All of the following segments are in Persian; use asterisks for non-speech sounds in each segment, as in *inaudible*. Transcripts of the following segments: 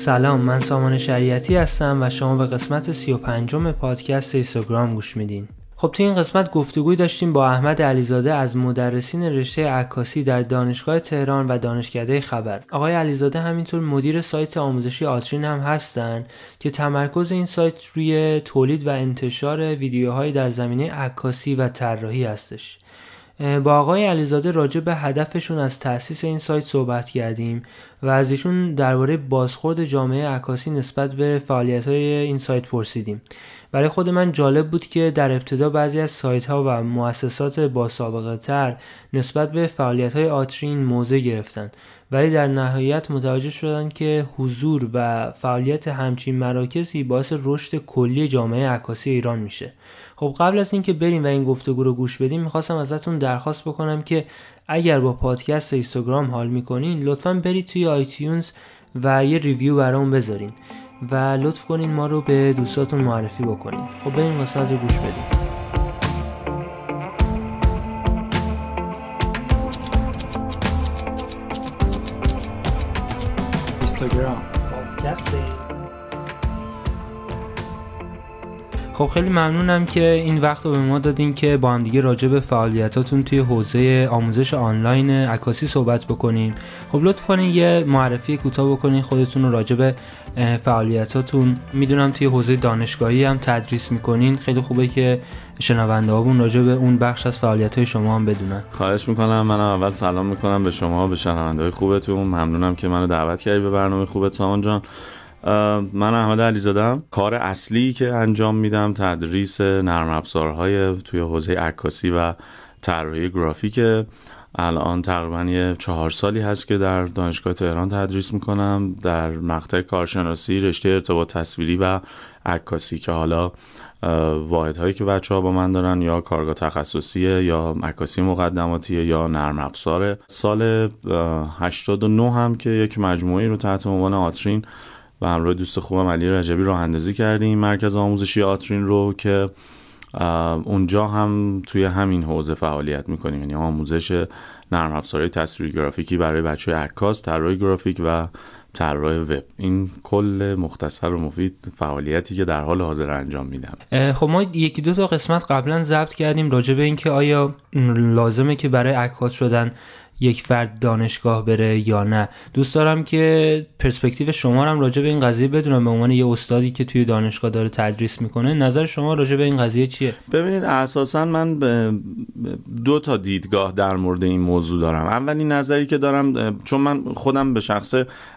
سلام من سامان شریعتی هستم و شما به قسمت 35 پادکست اینستاگرام گوش میدین. خب تو این قسمت گفتگوی داشتیم با احمد علیزاده از مدرسین رشته عکاسی در دانشگاه تهران و دانشکده خبر. آقای علیزاده همینطور مدیر سایت آموزشی آترین هم هستند که تمرکز این سایت روی تولید و انتشار ویدیوهایی در زمینه عکاسی و طراحی هستش. با آقای علیزاده راجع به هدفشون از تأسیس این سایت صحبت کردیم و از ایشون درباره بازخورد جامعه عکاسی نسبت به فعالیت های این سایت پرسیدیم. برای خود من جالب بود که در ابتدا بعضی از سایت ها و مؤسسات با سابقه تر نسبت به فعالیت های آترین موضع گرفتن ولی در نهایت متوجه شدن که حضور و فعالیت همچین مراکزی باعث رشد کلی جامعه عکاسی ایران میشه. خب قبل از اینکه بریم و این گفتگو رو گوش بدیم می‌خواستم ازتون درخواست بکنم که اگر با پادکست اینستاگرام حال می‌کنین لطفا برید توی آیتیونز و یه ریویو برامون بذارین و لطف کنین ما رو به دوستاتون معرفی بکنین. خب بریم قسمت رو گوش بدیم. اینستاگرام. پادکست خب خیلی ممنونم که این وقت رو به ما دادین که با هم دیگه راجع به فعالیتاتون توی حوزه آموزش آنلاین عکاسی صحبت بکنیم. خب لطف کنین یه معرفی کوتاه بکنین خودتون رو راجع به فعالیتاتون. می‌دونم توی حوزه دانشگاهی هم تدریس می‌کنین. خیلی خوبه که شنونده هامون راجع به اون بخش از فعالیت های شما هم بدونن. خواهش می‌کنم. من اول سلام می‌کنم به شما به شنونده های خوبتون. ممنونم که منو دعوت کردی به برنامه خوبت سامان جان. من احمد علیزادم. کار اصلی که انجام میدم تدریس نرم افزارهای توی حوزه عکاسی و طراحی گرافیک الان تقریبا یه چهار سالی هست که در دانشگاه تهران تدریس می‌کنم در مقطع کارشناسی رشته ارتباط تصویری و عکاسی که حالا واحدهایی که بچه ها با من دارن یا کارگاه تخصصیه یا عکاسی مقدماتیه یا نرم افزاره. سال 89 هم که یک مجموعه رو تحت عنوان آترین و همراه دوست خوبم علی رجبی راه اندازی کردیم. مرکز آموزشی آترین رو که اونجا هم توی همین حوزه فعالیت می‌کنیم. یعنی آموزش نرم افزارهای تصویری گرافیکی برای بچه عکاس طراح گرافیک و طراح وب. این کل مختصر و مفید فعالیتی که در حال حاضر انجام میدم. خب ما یکی دو تا قسمت قبلا ضبط کردیم راجع به اینکه آیا لازمه که برای عکاس شدن یک فرد دانشگاه بره یا نه. دوست دارم که پرسپکتیو شما هم راجع به این قضیه بدونم. به عنوان یه استادی که توی دانشگاه داره تدریس می‌کنه نظر شما راجع به این قضیه چیه؟ ببینید اساسا من دو تا دیدگاه در مورد این موضوع دارم. اولین نظری که دارم چون من خودم به شخص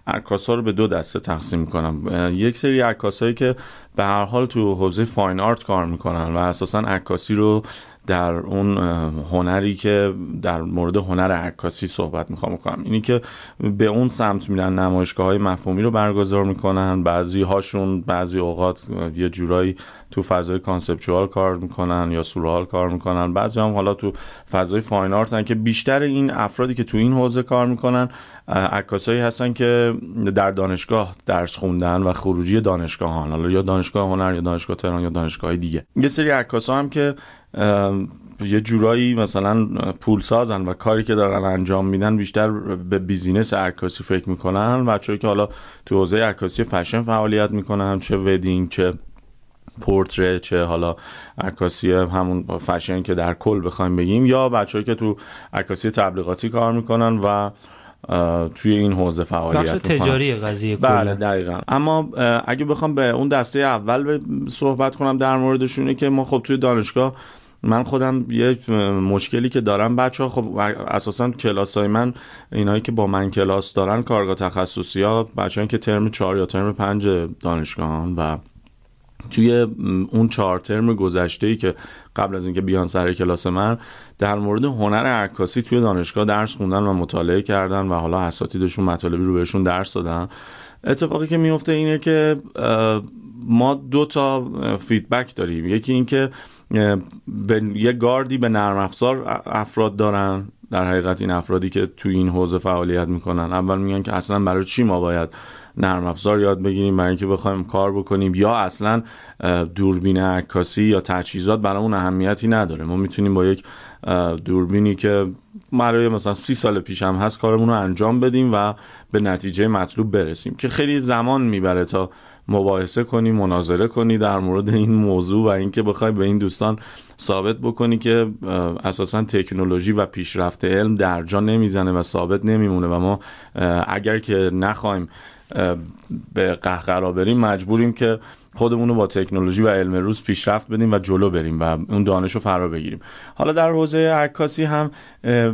عکاسا رو به دو دسته تقسیم می‌کنم. یک سری عکاسایی که به هر حال تو حوزه فاین آرت کار می‌کنن و اساسا عکاسی رو در اون هنری که در مورد هنر عکاسی صحبت می‌خوام بکنم. اینی که به اون سمت میرن نمایشگاه های مفهومی رو برگزار می‌کنن بعضی هاشون بعضی اوقات یه جورایی تو فضای conceptual کار می‌کنن یا surreal کار می‌کنن. بعضی هم حالا تو فضای fine art که بیشتر این افرادی که تو این حوزه کار می‌کنن عکاسایی هستن که در دانشگاه درس خوندن و خروجی دانشگاهان حالا یا دانشگاه هنر یا دانشگاه تهران یا دانشگاه دیگه. یه سری عکاسا هم که یه جورایی مثلا پول سازن و کاری که دارن انجام میدن بیشتر به business عکاسی فکر می‌کنن. بچه‌ای که حالا تو حوزه عکاسی فشن فعالیت می‌کنن چه ودینگ چه پورتره چه حالا عکاسی همون فشن که در کل بخوایم بگیم یا بچه‌ای که تو عکاسی تبلیغاتی کار می‌کنن و توی این حوزه فعالیت بخش تجاری قضیه بله دقیقا. اما اگه بخوام به اون دسته اول صحبت کنم در موردشونه که ما خب توی دانشگاه من خودم یک مشکلی که دارم بچه ها خب اساسا کلاس های من اینایی که با من کلاس دارن کارگاه تخصصی ها بچه که ترم چهار یا ترم پنج دانشگاهان و توی اون چهار ترم گذشته ای که قبل از اینکه بیان سر کلاس من در مورد هنر عکاسی توی دانشگاه درس خوندن و مطالعه کردن و حالا اساتیدشون مطالبی رو بهشون درس دادن اتفاقی که میفته اینه که ما دو تا فیدبک داریم. یکی اینکه به یه گاردی به نرم افزار افراد دارن در حقیقت این افرادی که توی این حوزه فعالیت می‌کنن. اول میگن که اصلا برای چی ما باید نرم افزار یاد بگیریم؟ برای اینکه بخوایم کار بکنیم؟ یا اصلا دوربین عکاسی یا تجهیزات برامون اهمیتی نداره. ما می‌تونیم با یک دوربینی که برای مثلا سی سال پیش هم هست کارمون رو انجام بدیم و به نتیجه مطلوب برسیم. که خیلی زمان می‌بره تا مباحثه کنی مناظره کنی در مورد این موضوع و اینکه بخوای به این دوستان ثابت بکنی که اساسا تکنولوژی و پیشرفت علم در جا نمی‌زنه و ثابت نمیمونه و ما اگر که نخوایم به قهقرا بریم مجبوریم که خودمون رو با تکنولوژی و علم روز پیشرفت بدیم و جلو بریم و اون دانش رو فرا بگیریم. حالا در حوزه عکاسی هم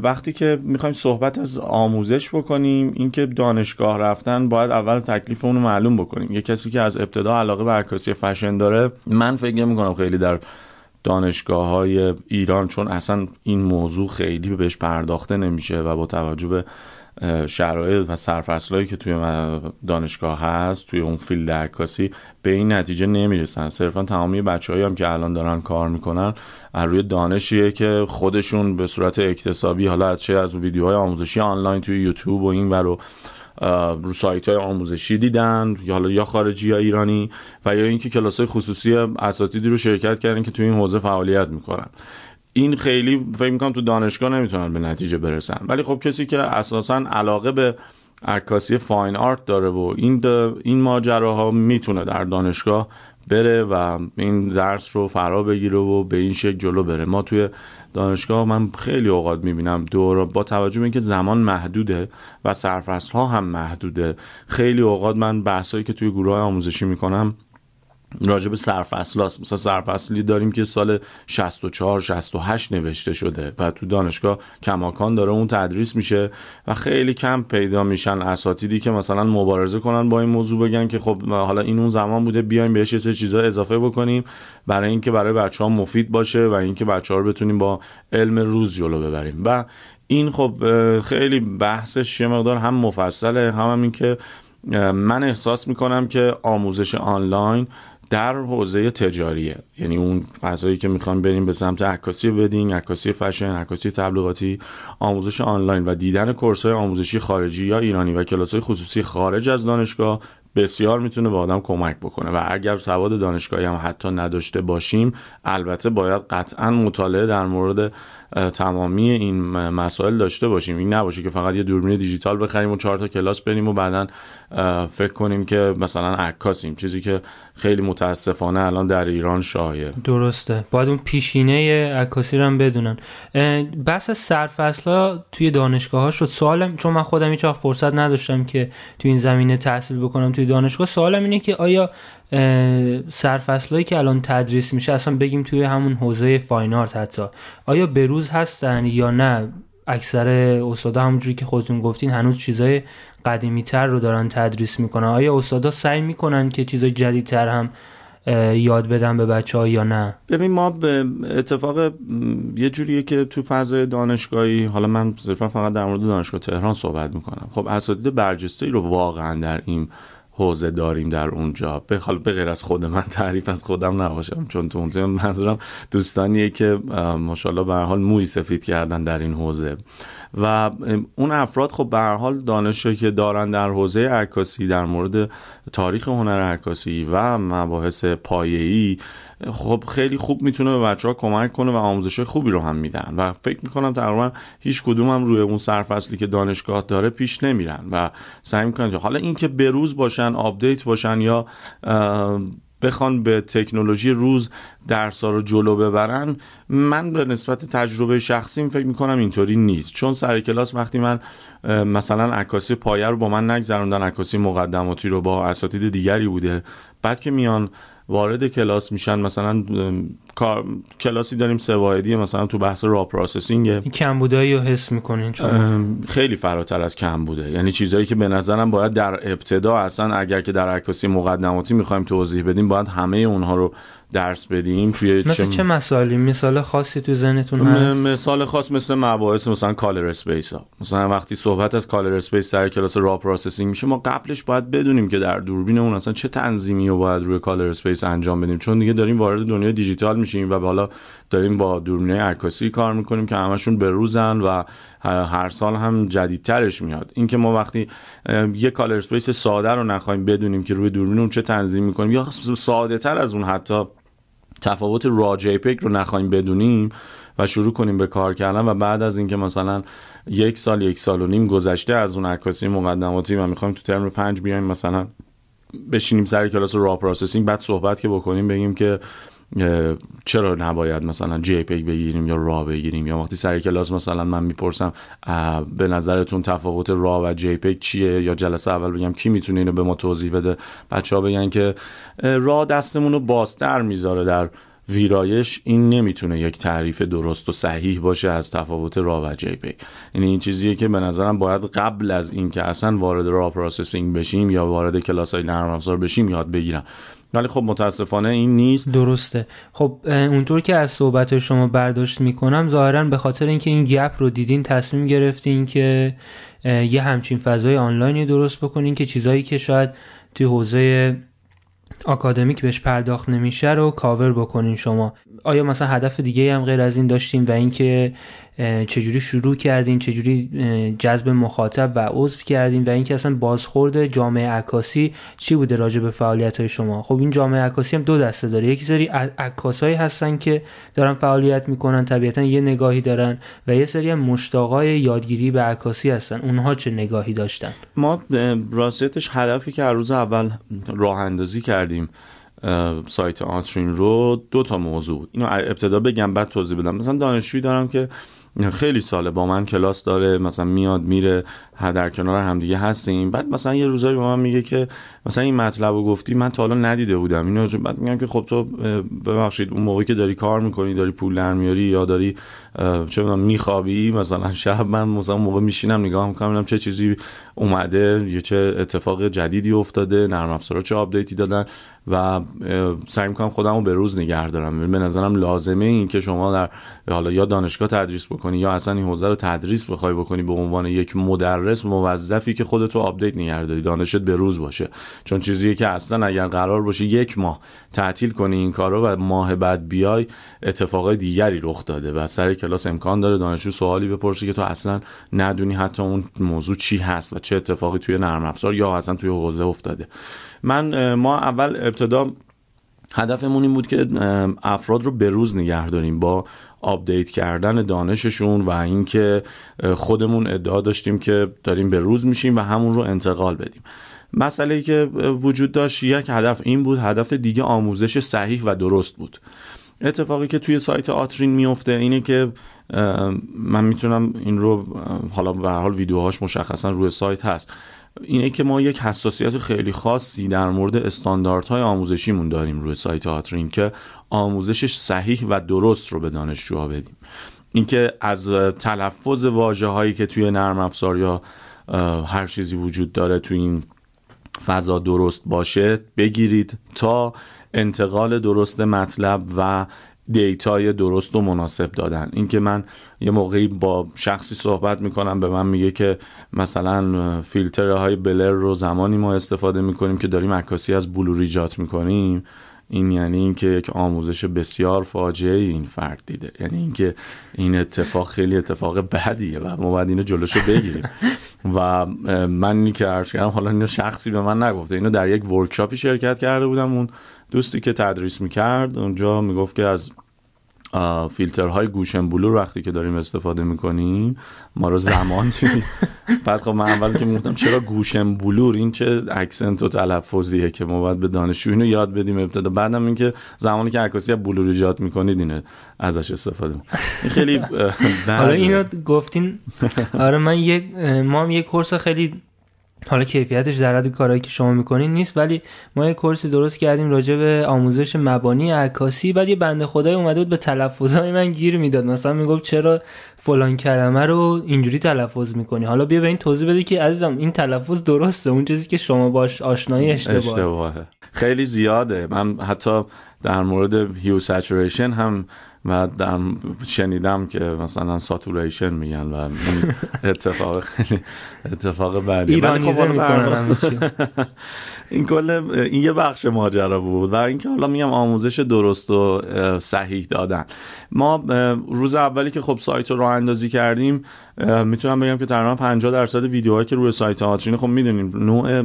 وقتی که می‌خوایم صحبت از آموزش بکنیم اینکه دانشگاه رفتن باید اول تکلیف اون رو معلوم بکنیم. یه کسی که از ابتدا علاقه به عکاسی فشن داره من فکر می‌کنم خیلی در دانشگاه های ایران چون اصلا این موضوع خیلی بهش پرداخته نمیشه و با توجه به شرایط و سرفصلایی که توی دانشگاه هست توی اون فیلد عکاسی به این نتیجه نمی‌رسن. صرفا تمامی بچه‌هایی هم که الان دارن کار می‌کنن از روی دانشیه که خودشون به صورت اکتسابی حالا از چه از ویدیوهای آموزشی آنلاین توی یوتیوب و این و رو سایت های آموزشی دیدن یا حالا یا خارجی یا ایرانی و یا اینکه کلاس های خصوصی اساتیدی رو شرکت کردن که توی این حوزه فعالیت می‌کنن. این خیلی فکر می‌کنم تو دانشگاه نمی‌تونن به نتیجه برسن. ولی خب کسی که اساسا علاقه به عکاسی فاین آرت داره و این این ماجراها می‌تونه در دانشگاه بره و این درس رو فرا بگیره و به این شکل جلو بره. ما توی دانشگاه من خیلی اوقات می‌بینم دور با توجه به اینکه زمان محدوده و سرفصل ها هم محدوده خیلی اوقات من بحثایی که توی گروه آموزشی می‌کنم راجب سرفصل هست. مثلا سرفصلی داریم که سال 64 68 نوشته شده و تو دانشگاه کماکان داره اون تدریس میشه و خیلی کم پیدا میشن اساتیدی که مثلا مبارزه کنن با این موضوع بگن که خب حالا این اون زمان بوده بیایم بهش یه چیزا اضافه بکنیم برای اینکه برای بچه ها مفید باشه و اینکه بچه ها رو بتونیم با علم روز جلو ببریم و این خب خیلی بحثش یه مقدار هم مفصله هم, هم این که من احساس می‌کنم که آموزش آنلاین در حوزه تجاریه. یعنی اون فضایی که می‌خوان بریم به سمت عکاسی ودینگ عکاسی فشن عکاسی تبلیغاتی آموزش آنلاین و دیدن کورس های آموزشی خارجی یا ایرانی و کلاس های خصوصی خارج از دانشگاه بسیار می‌تونه به آدم کمک بکنه. و اگر سواد دانشگاهی هم حتی نداشته باشیم البته باید قطعا مطالعه در مورد تمامی این مسائل داشته باشیم. این نباشه که فقط یه دوربین دیجیتال بخریم و چهار تا کلاس بریم و بعدا فکر کنیم که مثلا عکاسیم. چیزی که خیلی متاسفانه الان در ایران شایع. درسته. باید اون پیشینه عکاسی رو هم بدونن. بحث سرفصلا توی دانشگاه ها شد. سوالم چون من خودم هیچ فرصت نداشتم که توی این زمینه تحصیل بکنم توی دانشگاه سوالم اینه که آیا سرفصلایی که الان تدریس میشه اصلا بگیم توی همون حوزه فاین آرت حتی. آیا بروز هستن یا نه؟ اکثر استادا همونجوری که خودتون گفتین هنوز چیزای قدیمی تر رو دارن تدریس می‌کنن. آیا استادا سعی می‌کنن که چیزای جدیدتر هم یاد بدن به بچه ها یا نه؟ ببین ما به اتفاق یه جوریه که تو فضای دانشگاهی حالا من صرفا فقط در مورد دانشگاه تهران صحبت می‌کنم. خب اساتید برجسته رو واقعا در این حوزه داریم در اونجا. به به غیر از خود من تعریف از خودم نباشم چون تو اونجا منظورم دوستانیه که ماشاءالله به حال موی سفید کردن در این حوزه. و اون افراد خب به حال دانشی که دارن در حوزه عکاسی در مورد تاریخ هنر عکاسی و مباحث پایه‌ای خب خیلی خوب می‌تونه به بچه ها کمک کنه و آموزش خوبی رو هم میدن. و فکر می‌کنم تقریبا هیچ کدوم هم روی اون سرفصلی که دانشگاه داره پیش نمیرن و سعی می‌کنن حالا اینکه بروز باشن update باشن یا بخوان به تکنولوژی روز درسا رو جلو ببرن من به نسبت تجربه شخصیم فکر می‌کنم اینطوری نیست. چون سر کلاس وقتی من مثلا عکاسی پایه رو با من نگذروندن عکاسی مقدماتی رو با اساتید دیگری بوده بعد که میان وارد کلاس میشن مثلا کار کلاسی داریم سه واحدی مثلا تو بحث raw processing این کمبودایی رو حس می‌کنین خیلی فراتر از کمبوده یعنی چیزهایی که به نظرم باید در ابتدا اصلا اگر که در عکاسی مقدماتی می‌خوایم توضیح بدیم باید همه اونها رو درس بدیم توی مثل چه, مسائلی؟ مثال خاصی تو ذهنتون هست؟ مثال خاص مثل مباحث مثلا color space ها. مثلا وقتی صحبت از color space سر کلاس raw processing میشه ما قبلش باید بدونیم که در دوربینمون اصلا چه تنظیمی رو باید روی color space انجام بدیم. چون دیگه داریم وارد دنیای دیجیتال میشیم و حالا داریم با دوربینای عکاسی کار می‌کنیم که همشون به روزن و هر سال هم جدیدترش میاد. اینکه ما وقتی یه color space ساده رو نخوایم بدونیم که روی دوربینمون چه تنظیم می‌کنیم یا ساده تر از اون حتی تفاوت raw JPEG رو نخوایم بدونیم و شروع کنیم به کار کردن و بعد از اینکه مثلا یک سال یک سال و نیم گذشته از اون عکاسی مقدماتی و می‌خوایم تو ترم پنج بیایم مثلا بشینیم سر کلاس raw processing بعد صحبت که بکنیم بگیم که چرا نباید مثلا JPEG بگیریم یا raw بگیریم؟ یا وقتی سر کلاس مثلا من می‌پرسم به نظرتون تفاوت raw و JPEG چیه؟ یا جلسه اول بگم کی می‌تونه اینو به ما توضیح بده؟ بچه ها بگن که raw دستمون رو بازتر می‌ذاره در ویرایش. این نمی‌تونه یک تعریف درست و صحیح باشه از تفاوت raw و JPEG. یعنی این چیزیه که به نظرم باید قبل از اینکه اصلا وارد raw processing بشیم یا وارد کلاس های نرم افزار بشیم یاد بگیرم ولی خب متاسفانه این نیست. درسته. خب اونطور که از صحبت شما برداشت می‌کنم ظاهرا به خاطر اینکه این گپ رو دیدین تصمیم گرفتین که یه همچین فضای آنلاینی درست بکنین که چیزایی که شاید توی حوزه آکادمیک بهش پرداخت نمیشه رو کاور بکنین شما. آیا مثلا هدف دیگه هم غیر از این داشتیم و اینکه چجوری شروع کردین چجوری جذب مخاطب و عضو کردین و اینکه اصلا بازخورد جامعه عکاسی چی بوده راجع به فعالیت های شما؟ خب این جامعه عکاسی هم دو دسته داره. یکی سری عکاسایی هستن که دارن فعالیت می‌کنن طبیعتا یه نگاهی دارن و یه سری هم مشتاقای یادگیری به عکاسی هستن. اونها چه نگاهی داشتن؟ ما راستیتش هدفی که روز اول راه اندازی کردیم سایت آنترین رو دو تا موضوع اینو ابتدا بگم بعد توضیح بدم. مثلا دانشجویی دارم که خیلی ساله با من کلاس داره مثلا میاد میره. در کنار همدیگه هستیم. بعد مثلا یه روزایی به من میگه که مثلا این مطلب رو گفتی من تا حالا ندیده بودم. اینو بعد میگم که خب تو ببخشید اون موقعی که داری کار می‌کنی داری پول در میاری یا داری چه می‌دونم میخوابی مثلا شب من مثلا موقع میشینم نگاه می‌کنم چه چیزی اومده یا چه اتفاق جدیدی افتاده نرم افزارا چه update ی دادن و سعی می‌کنم خودم رو به روز نگه دارم. به نظرم لازمه این که شما در حالا یا دانشگاه تدریس بکنی یا اصلا این حوزه رو تدریس بخوای بکنی به عنوان یک مدرس موظفی که خودتو update نگه داری دانشت به روز باشه. چون چیزیه که اصلا اگر قرار باشه یک ماه تعطیل کنی این کارو و ماه بعد بیای اتفاقای دیگری رخ داده و سر کلاس امکان داره دانشجو سوالی بپرسه که تو اصلا ندونی حتی اون موضوع چی هست و چه اتفاقی توی نرم افزار یا اصلا توی حوزه افتاده. من ما اول ابتدا هدفمون این بود که افراد رو به روز نگه داریم با update کردن دانششون و اینکه خودمون ادعا داشتیم که داریم به روز میشیم و همون رو انتقال بدیم. مسئله که وجود داشت یک هدف این بود هدف دیگه آموزش صحیح و درست بود. اتفاقی که توی سایت آترین میفته اینه که من می‌تونم این رو حالا به حال ویدیوهاش مشخصا روی سایت هست. اینه که ما یک حساسیت خیلی خاصی در مورد استانداردهای آموزشیمون داریم روی سایت آترین که آموزشش صحیح و درست رو به دانشجوها بدیم. اینکه از تلفظ واجه هایی که توی نرم افزار یا هر چیزی وجود داره توی این فضا درست باشه بگیرید تا انتقال درست مطلب و data ی درست و مناسب دادن. اینکه من یه موقعی با شخصی صحبت می‌کنم به من میگه که مثلا فیلترهای blur رو زمانی ما استفاده می‌کنیم که داریم عکاسی از بلور ایجاد می‌کنیم. این یعنی اینکه یک آموزش بسیار فاجعه این فرد دیده. یعنی اینکه این اتفاق خیلی اتفاق بدیه و ما باید اینو جلوشو بگیریم. و من اینی که حالا اینو شخصی به من نگفته. اینو در یک workshop ی شرکت کرده بودم. اون دوستی که تدریس می‌کرد اونجا می‌گفت که از فیلترهای Gaussian blur وقتی که داریم استفاده می‌کنیم ما رو زمان *laughs* بعد خب من اول که می‌گفتم چرا Gaussian blur؟ این چه accent و تلفظیه که ما باید به دانشجو اینو یاد بدیم ابتدا. بعدم اینکه زمانی که عکاسی بلور ایجاد می‌کنید اینه ازش استفاده. این خیلی *laughs* حالا اینو گفتین. آره من یک ما هم یک کورس خیلی حالا کیفیتش در حد کارهایی که شما می‌کنین نیست ولی ما یه کورسی درست کردیم راجع به آموزش مبانی عکاسی. بعد یه بنده خدای اومده بود به تلفظای من گیر می‌داد. مثلا می‌گفت چرا فلان کلمه رو اینجوری تلفظ می‌کنی؟ حالا بیا به این توضیح بده که عزیزم این تلفظ درسته اون چیزی که شما باش آشنایی اشتباهه, اشتباهه. خیلی زیاده. من حتی در مورد هیو هم و در شنیدم که مثلا ساتوریشن میگن و اتفاق خیلی اتفاق بعدی. ایرانیزه می‌کنن *laughs* این کل این یه بخش ماجرا بود و اینکه حالا میگم آموزش درست و صحیح دادن. ما روز اولی که خب سایت رو راه اندازی کردیم می‌تونم بگم که تقریبا 50 درصد ویدیوهایی که روی سایت آترین خب می‌دونیم نوع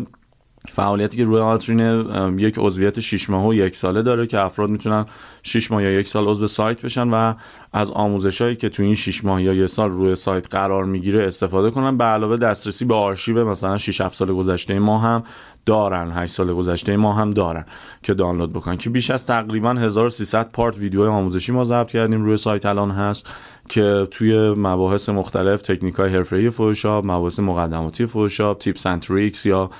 فعالیتی که روی آترین یک عضویت 6 ماه و یک ساله داره که افراد می‌تونن 6 ماه یا یک سال عضو سایت بشن و از آموزش هایی که تو این 6 ماه یا یک سال روی سایت قرار می‌گیره استفاده کنن. به علاوه دسترسی به آرشیو مثلا 6 7 سال گذشته ما هم دارن. 8 سال گذشته ما هم دارن که دانلود بکنن. که بیش از تقریبا 1300 part ویدیو آموزشی ما ضبط کردیم روی سایت الان هست که توی مباحث مختلف تکنیک های حرفه‌ای فوتوشاپ مباحث مقدماتی Photoshop tips and tricks یا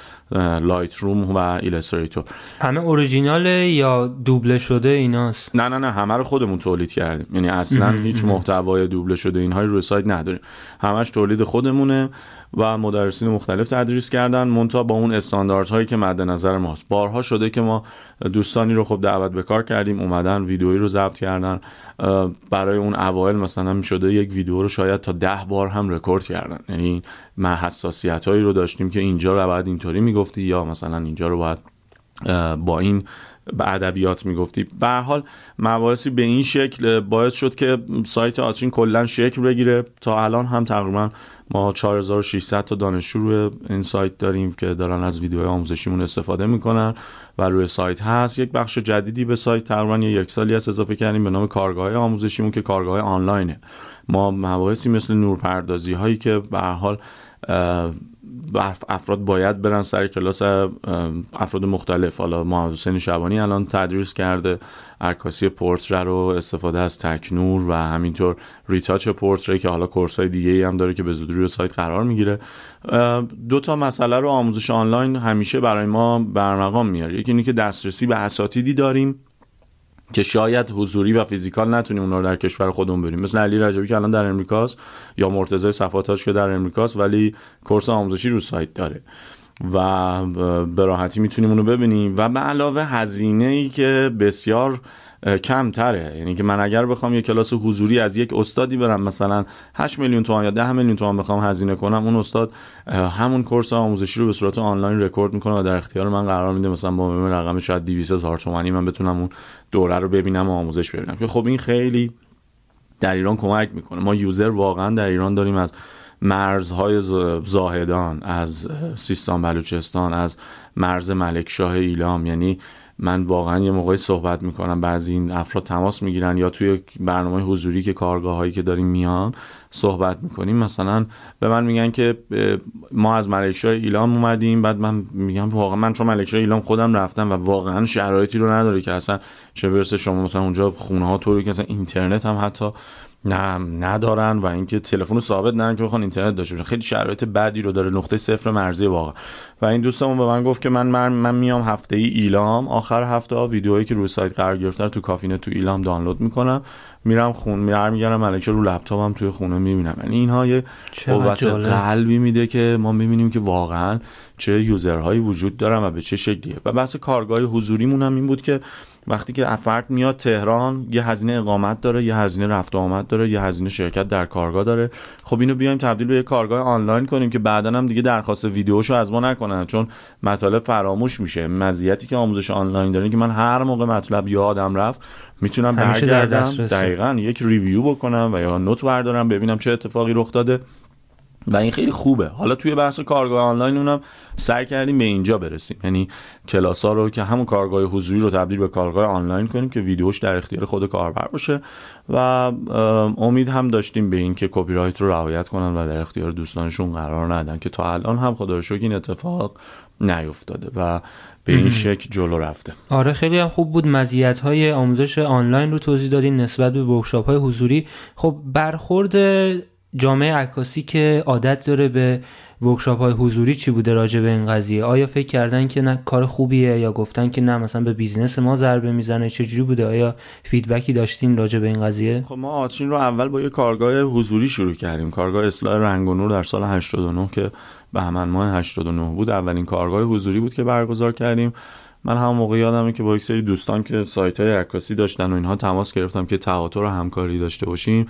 Lightroom و Illustrator. همه اوریجینال یا دوبله شده ایناست؟ نه نه نه همه رو خودمون تولید کردیم. یعنی اصلا هیچ محتوای دوبله شده اینهای روی سایت نداریم. همش تولید خودمونه و مدرسین مختلف تدریس کردن منتها با اون استانداردهایی که مد نظر ماست. بارها شده که ما دوستانی رو خب دعوت به کار کردیم اومدن ویدیویی رو ضبط کردن. برای اون اوایل مثلا شده یک ویدیو رو شاید تا ده بار هم رکورد کردن. یعنی ما حساسیت هایی رو داشتیم که اینجا رو باید اینطوری می‌گفتی یا مثلا اینجا رو باید با این به ادبیات می‌گفتی. به حال مباحثی به این شکل باعث شد که سایت آترین کلا شکل بگیره. تا الان هم تقریبا ما 4600 تا دانشجو روی این سایت داریم که دارن از ویدیوهای آموزشیمون استفاده می‌کنن و روی سایت هست. یک بخش جدیدی به سایت تقریبا یک سالی هست اضافه کردیم به نام کارگاه آموزشیمون که کارگاه آنلاینه. ما مباحثی مثل نورپردازی هایی که به حال افراد باید برن سر کلاس افراد مختلف. حالا محمد حسین شبانی الان تدریس کرده عکاسی پورتره رو استفاده از تکنور و همینطور ریتاچ پورتره که حالا کورس های دیگه ای هم داره که به زودی روی سایت قرار می‌گیره. دو تا مسئله رو آموزش آنلاین همیشه برای ما برمقام میاره. یکی اینه که دسترسی به اساتیدی داریم. که شاید حضوری و physical نتونیم اونا رو در کشور خودمون بریم. مثل علی رجبی که الان در امریکاست یا مرتضی صفاتاش که در امریکاست ولی course آموزشی رو سایت داره. و به راحتی می‌تونیم اونو ببینیم. و به علاوه هزینه ای که بسیار کمتره. یعنی که من اگر بخوام یه کلاس حضوری از یک استادی برم مثلا 8 میلیون تومان یا 10 میلیون تومان بخوام هزینه کنم اون استاد همون course آموزشی رو به صورت آنلاین رکورد می‌کنه و در اختیار من قرار میده مثلا با رقم شاید 200 هزار تومانی من بتونم اون دوره رو ببینم و آموزش ببینم. که خب این خیلی در ایران کمک می‌کنه. ما یوزر واقعا در ایران داریم از مرزهای زاهدان از سیستان بلوچستان از مرز ملکشاه ایلام. یعنی من واقعا یه موقعی صحبت می‌کنم بعضی این افراد تماس می‌گیرن یا توی برنامه حضوری که کارگاه هایی که داریم میان صحبت می‌کنیم. مثلا به من میگن که ما از ملکشاه ایلام اومدیم. بعد من میگم واقعا من چون ملکشاه ایلام خودم رفتم و واقعا شرایطی رو نداره که اصلا چه برسه شما مثلا اونجا خونه ها طوری که اصلا اینترنت هم حتی نه ندارن و اینکه تلفن ثابت ندارن که بخوان اینترنت داشته باشن. خیلی شرایط بدی رو داره نقطه صفر مرزی واقعا. و این دوستمون به من گفت که من من, من میام هفته ای ایلام آخر هفته ها ویدیوهایی که روی سایت قرار گرفته تو کافینه تو ایلام دانلود می‌کنم. میرم خون میرم میگردم ملکه رو لپتاپم توی خونه می‌بینم. یعنی اینها یه قوت قلبی میده که ما می‌بینیم که واقعا چه یوزرهایی وجود دارن و به چه شکلیه. و بحث کارگاه حضوریمون هم این بود که وقتی که افرد میاد تهران یه هزینه اقامت داره یه هزینه رفت آمد داره یه هزینه شرکت در کارگاه داره. خب اینو بیایم تبدیل به یه کارگاه آنلاین کنیم که بعدا هم دیگه درخواست ویدیوشو از ما نکنن چون مطالب فراموش میشه. مزیتی که آموزش آنلاین داره که من هر موقع مطلب یادم رفت می‌تونم برگردم دقیقا یک ریویو بکنم و یا نوت بردارم ببینم چه اتفاقی رخ داده. و این خیلی خوبه. حالا توی بحث کارگاه آنلاین اونم سعی کردیم به اینجا برسیم. یعنی کلاس ها رو که همون کارگاه حضوری رو تبدیل به کارگاه آنلاین کنیم که ویدیوش در اختیار خود کاربر باشه. و امید هم داشتیم به این که کپی رایت رو رعایت کنن و در اختیار دوستانشون قرار ندن که تا الان هم خدا رو این اتفاق نیفتاده و به این شکل جلو رفته. آره خیلی هم خوب بود. مزیت های آموزش آنلاین رو توضیح دادین نسبت به workshop های حضوری. خب برخورد جامعه عکاسی که عادت داره به workshop های حضوری چی بوده راجع به این قضیه؟ آیا فکر کردن که نه کار خوبیه یا گفتن که نه مثلا به business ما ضربه می‌زنه؟ چجوری بوده؟ آیا feedback ی داشتین راجع به این قضیه؟ خب ما آترین رو اول با یه کارگاه حضوری شروع کردیم. کارگاه اصلاح رنگ و نور در سال 89 که بهمن ماه 89 بود. اولین کارگاه حضوری بود که برگزار کردیم. من هم موقع یادمه که با یک سری دوستان که سایت های عکاسی داشتن و اینها تماس گرفتم که تهاتر و همکاری داشته باشیم.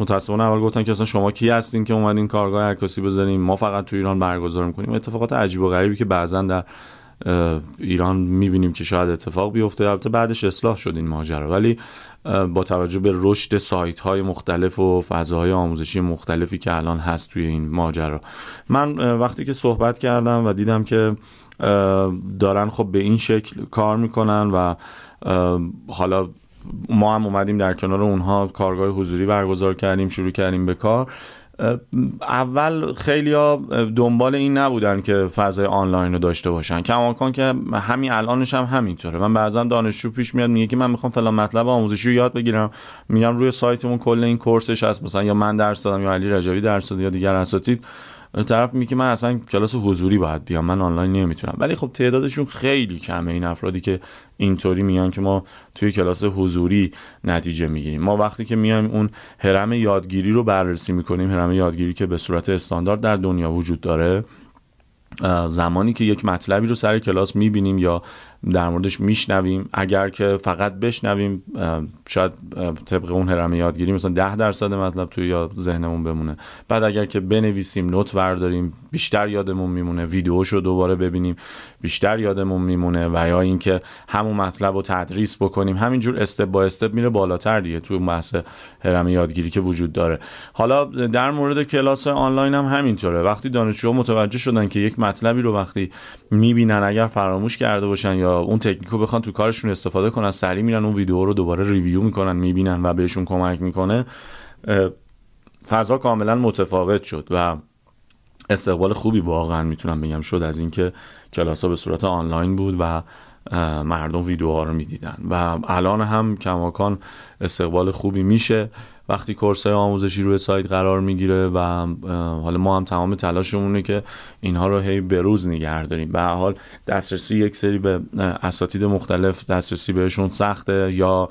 متاسفانه اول گفتن که اصلا شما کی هستین که اومدین کارگاه عکاسی بزنیم ما فقط تو ایران برگزار می‌کنیم. اتفاقات عجیب و غریبی که بعضا در ایران می‌بینیم که شاید اتفاق بیفته. البته بعدش اصلاح شد این ماجرا. ولی با توجه به رشد سایت های مختلف و فضاهای آموزشی مختلفی که الان هست توی این ماجرا. من وقتی که صحبت کردم و دیدم که دارن خب به این شکل کار می‌کنن و حالا ما هم اومدیم در کنار اونها کارگاه حضوری برگزار کردیم شروع کردیم به کار. اول خیلی ها دنبال این نبودن که فضای آنلاین رو داشته باشن. کماکان که همین الانش هم همینطوره. من بعضا دانشجو پیش میاد میگه که من می‌خوام فلان مطلب آموزشی رو یاد بگیرم. میگم روی سایتمون کل این کورسش هست. مثلا یا من درس دادم یا علی رجوی درس داد یا دیگر اساتید. طرف میگه من اصلا کلاس حضوری باید بیام من آنلاین نمی‌تونم. ولی خب تعدادشون خیلی کمه این افرادی که اینطوری میگن که ما توی کلاس حضوری نتیجه می‌گیریم. ما وقتی که میایم اون حرم یادگیری رو بررسی می‌کنیم حرم یادگیری که به صورت استاندارد در دنیا وجود داره زمانی که یک مطلبی رو سر کلاس می‌بینیم یا در موردش میشنویم. اگر که فقط بشنویم شاید طبق اون هرم یادگیری مثلا ده درصد مطلب توی یا ذهنمون بمونه. بعد اگر که بنویسیم نوت برداریم بیشتر یادمون میمونه. ویدیوش رو دوباره ببینیم بیشتر یادمون میمونه و یا اینکه همون مطلب رو تدریس بکنیم. همینجور استپ با استپ میره بالاتر دیگه توی بحث هرم یادگیری که وجود داره. حالا در مورد کلاس آنلاین هم همینطوره. وقتی دانشجوها متوجه شدن که یک مطلبی رو وقتی می‌بینن اگر فراموش کرده باشن یا اون تکنیکو بخوان تو کارشون استفاده کنن سریع میرن اون ویدیو رو دوباره ریویو می‌کنن می‌بینن و بهشون کمک می‌کنه فضا کاملا متفاوت شد و استقبال خوبی واقعا می‌تونم بگم شد از اینکه کلاس ها به صورت آنلاین بود و مردم ویدیوها رو می‌دیدن. و الان هم کماکان استقبال خوبی میشه. وقتی کورس های آموزشی روی سایت قرار می‌گیره و حالا ما هم تمام تلاشمونه که اینها رو هی بروز نگه داریم. به حال دسترسی یک سری به اساتید مختلف دسترسی بهشون سخته یا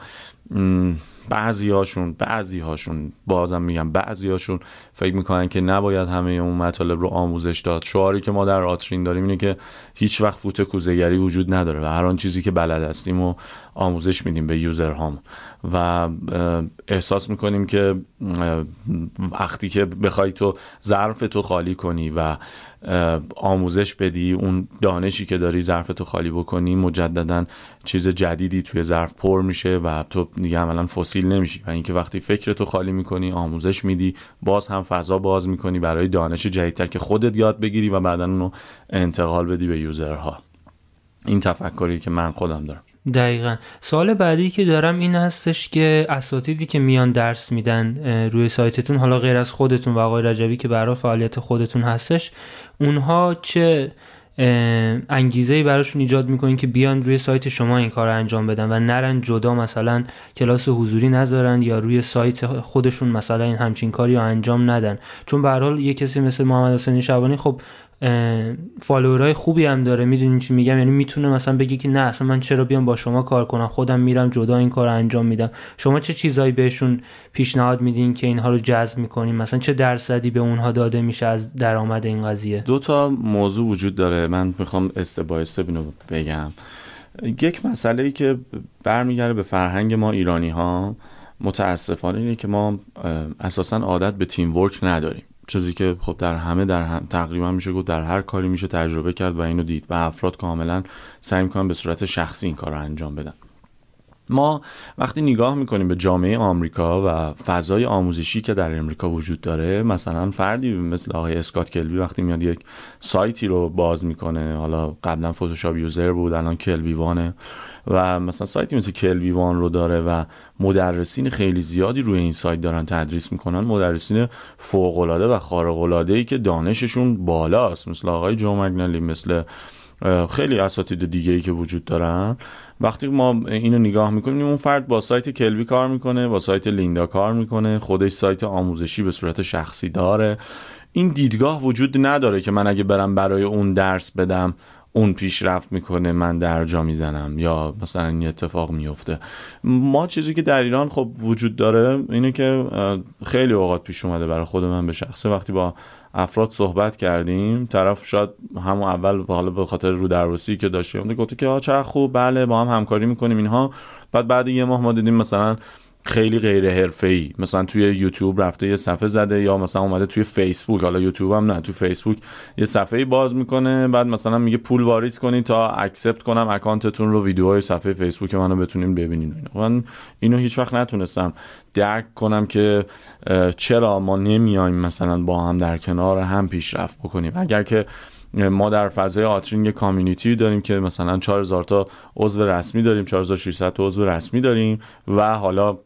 بعضی هاشون بعضی هاشون بازم میگم بعضی هاشون فکر می‌کنن که نباید همه اون مطالب رو آموزش داد. شعاری که ما در آترین داریم اینه که هیچ وقت فوت کوزهگری وجود نداره و هر آن چیزی که بلد هستیم و آموزش میدیم به یوزر هام. و احساس می‌کنیم که وقتی که بخوای تو ظرف تو خالی کنی و آموزش بدی اون دانشی که داری ظرف تو خالی بکنی مجددا چیز جدیدی توی ظرف پر میشه و تو دیگه عملا فسیل نمیشی. و اینکه وقتی فکر تو خالی می‌کنی آموزش میدی باز هم فضا باز می‌کنی برای دانش جدیدتر که خودت یاد بگیری و بعدا اونو انتقال بدی به یوزرها. این تفکری که من خودم دارم. دقیقا. سال بعدی که دارم این هستش که اساتیدی که میان درس میدن روی سایتتون حالا غیر از خودتون و آقای رجبی که برای فعالیت خودتون هستش اونها چه انگیزه ای براشون ایجاد می‌کنین که بیان روی سایت شما این کار رو انجام بدن و نرن جدا مثلا کلاس حضوری نذارن یا روی سایت خودشون مثلا این همچین کاری رو انجام ندن؟ چون به حال یه کسی مثل محمد حسینی شبانی خب فالوورای خوبی هم داره. می‌دونین چی میگم؟ یعنی می‌تونه مثلا بگی که نه اصلا من چرا بیام با شما کار کنم؟ خودم میرم جدا این کار انجام میدم. شما چه چیزایی بهشون پیشنهاد میدین که اینها رو جذب می‌کنین؟ مثلا چه درصدی به اونها داده میشه از درآمد این قضیه؟ دو تا موضوع وجود داره. من می‌خوام استبایسته بینو بگم. یک مسئله ای که برمیگرده به فرهنگ ما ایرانی ها متاسفانه اینه که ما اساسا عادت به تیم ورک نداریم. چیزی که خب در همه در هم تقریبا میشه گفت در هر کاری میشه تجربه کرد و اینو دید و افراد کاملا سعی می‌کنن به صورت شخصی این کار رو انجام بدن. ما وقتی نگاه می‌کنیم به جامعه آمریکا و فضای آموزشی که در امریکا وجود داره مثلا فردی مثل آقای اسکات کلبی وقتی میاد یک سایتی رو باز می‌کنه حالا قبلا فتوشاپ یوزر بود الان کلبی وانه و مثلا سایتی مثل کلبی وان رو داره و مدرسین خیلی زیادی روی این سایت دارن تدریس می‌کنن. مدرسین فوق العاده و خارق العاده ای که دانششون بالاست. مثل آقای جو مگنالی مثل خیلی اساتید دیگه ای که وجود دارن. وقتی ما اینو نگاه می‌کنیم اون فرد با سایت کلبی کار می‌کنه با سایت لیندا کار می‌کنه خودش سایت آموزشی به صورت شخصی داره. این دیدگاه وجود نداره که من اگه برم برای اون درس بدم اون پیشرفت می‌کنه من در جا می‌زنم یا مثلا این اتفاق میفته ما چیزی که در ایران خب وجود داره اینه که خیلی اوقات پیش اومده برای خود من به شخصه. وقتی با افراد صحبت کردیم طرف شاید همون اول حالا به خاطر رو درواسی که داشتیم گفت که آ چقدر خوب؟ بله با هم همکاری می‌کنیم اینها. بعد بعد یه ماه ما دیدیم مثلا خیلی غیر ای مثلا توی یوتیوب رفته یه صفحه زده یا مثلا اومده توی فیسبوک. حالا یوتیوب هم نه توی فیسبوک یه صفحه باز می‌کنه بعد مثلا میگه پول واریز کنید تا accept کنم account تون رو ویدیوهای صفحه فیسبوک منو بتونین ببینین. من اینو هیچ وقت نتونستم درک کنم که چرا ما نمیایم مثلا با هم در کنار هم پیشرفت بکنیم. اگر که ما در فضای آترین یه community داریم که مثلا 4000 تا عضو رسمی داریم 4600 تا عضو رسمی داریم و حالا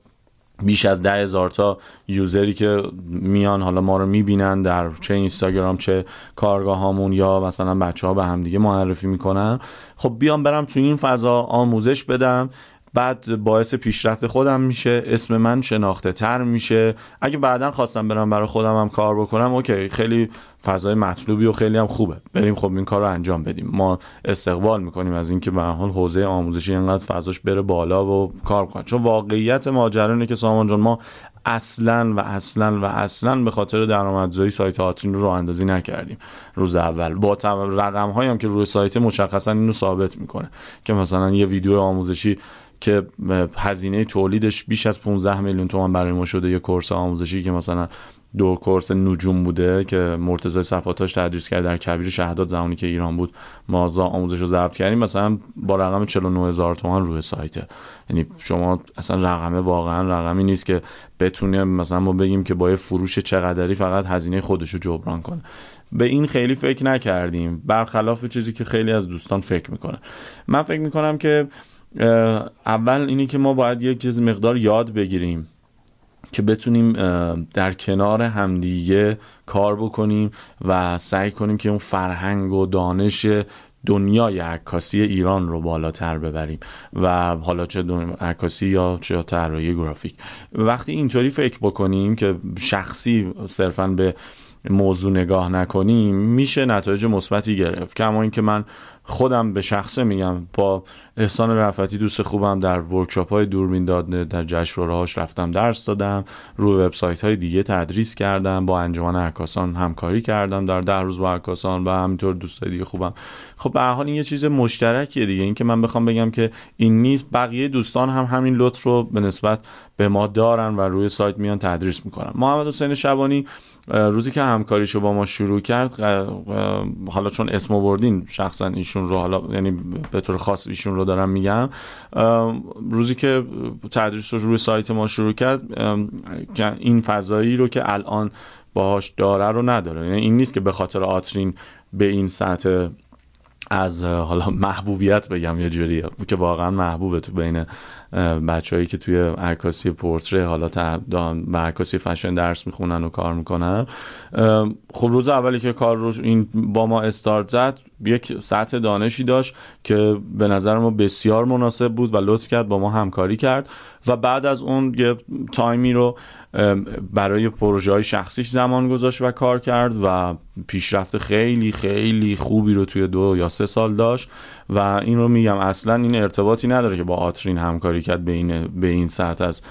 بیش از ده هزار تا یوزری که میان حالا ما رو می‌بینن در چه اینستاگرام چه کارگاه هامون یا مثلا بچه ها به همدیگه معرفی می‌کنن. خب بیام برم تو این فضا آموزش بدم. بعد باعث پیشرفت خودم میشه اسم من شناخته تر میشه. اگه بعدا خواستم برم برای خودم هم کار بکنم اوکی خیلی فضای مطلوبی و خیلی هم خوبه. بریم خب این کار رو انجام بدیم. ما استقبال می‌کنیم از اینکه به حال حوزه آموزشی اینقدر فضاش بره بالا و کار کنه. چون واقعیت ماجرا اینه که سامان جان ما اصلا و اصلا و اصلا به خاطر درآمدزایی سایت آترین رو اندازی نکردیم روز اول. با رقم هایی که روی سایت مشخصا اینو ثابت می‌کنه که مثلا یه ویدیو آموزشی که هزینه تولیدش بیش از 15 میلیون تومان برای ما شده. یه کورس آموزشی که مثلا دو کورس نجوم بوده که مرتضی صفاتاش تدریس کرد در کبیر شهداد زمانی که ایران بود. ما آموزش رو ضبط کردیم. مثلا با رقم 49 هزار تومان روی سایته یعنی شما اصلا رقمه واقعا رقمی نیست که بتونه مثلا ما بگیم که با فروش چقدری فقط هزینه خودش رو جبران کنه. به این خیلی فکر نکردیم. برخلاف چیزی که خیلی از دوستان فکر می‌کنه من فکر می‌کنم که اول اینی که ما باید یک چیز مقدار یاد بگیریم که بتونیم در کنار همدیگه کار بکنیم و سعی کنیم که اون فرهنگ و دانش دنیای عکاسی ایران رو بالاتر ببریم و حالا چه عکاسی یا چه طراحی گرافیک. وقتی اینطوری فکر بکنیم که شخصی صرفا به موضوع نگاه نکنیم میشه نتایج مثبتی گرفت. کما اینکه من خودم به شخصه میگم با احسان رفتی دوست خوبم در ورکشاپ های دوربین داده در جشنواره‌هاش رفتم درس دادم روی وبسایت های دیگه تدریس کردم با انجمن عکاسان همکاری کردم در ده روز با عکاسان و همینطور دوستای دیگه خوبم. خب به حال این یه چیز مشترکیه دیگه. اینکه من بخوام بگم که این نیست بقیه دوستان هم همین لطف رو به نسبت به ما دارن و روی سایت میان تدریس می‌کنن. محمد حسین شبانی روزی که همکاریشو با ما شروع کرد حالا چون اسم آوردین شخصا ایشون رو حالا یعنی به طور خاص ایشون رو دارم میگم روزی که تدریس رو روی سایت ما شروع کرد این فضایی رو که الان باهاش داره رو نداره. یعنی این نیست که به خاطر آترین به این سطح از حالا محبوبیت بگم یه جوری که واقعا محبوبه تو بین بچههایی که توی عکاسی پورتره حالا و عکاسی فشن درس می‌خونن و کار می‌کنن. خب روز اولی که کار رو این با ما استارت زد یک سطح دانشی داشت که به نظر ما بسیار مناسب بود و لطف کرد با ما همکاری کرد. و بعد از اون یه تایمی رو برای پروژه های شخصیش زمان گذاشت و کار کرد و پیشرفت خیلی خیلی خوبی رو توی دو یا سه سال داشت. و این رو میگم اصلا این ارتباطی نداره که با آترین همکاری کرد به این به این سطح از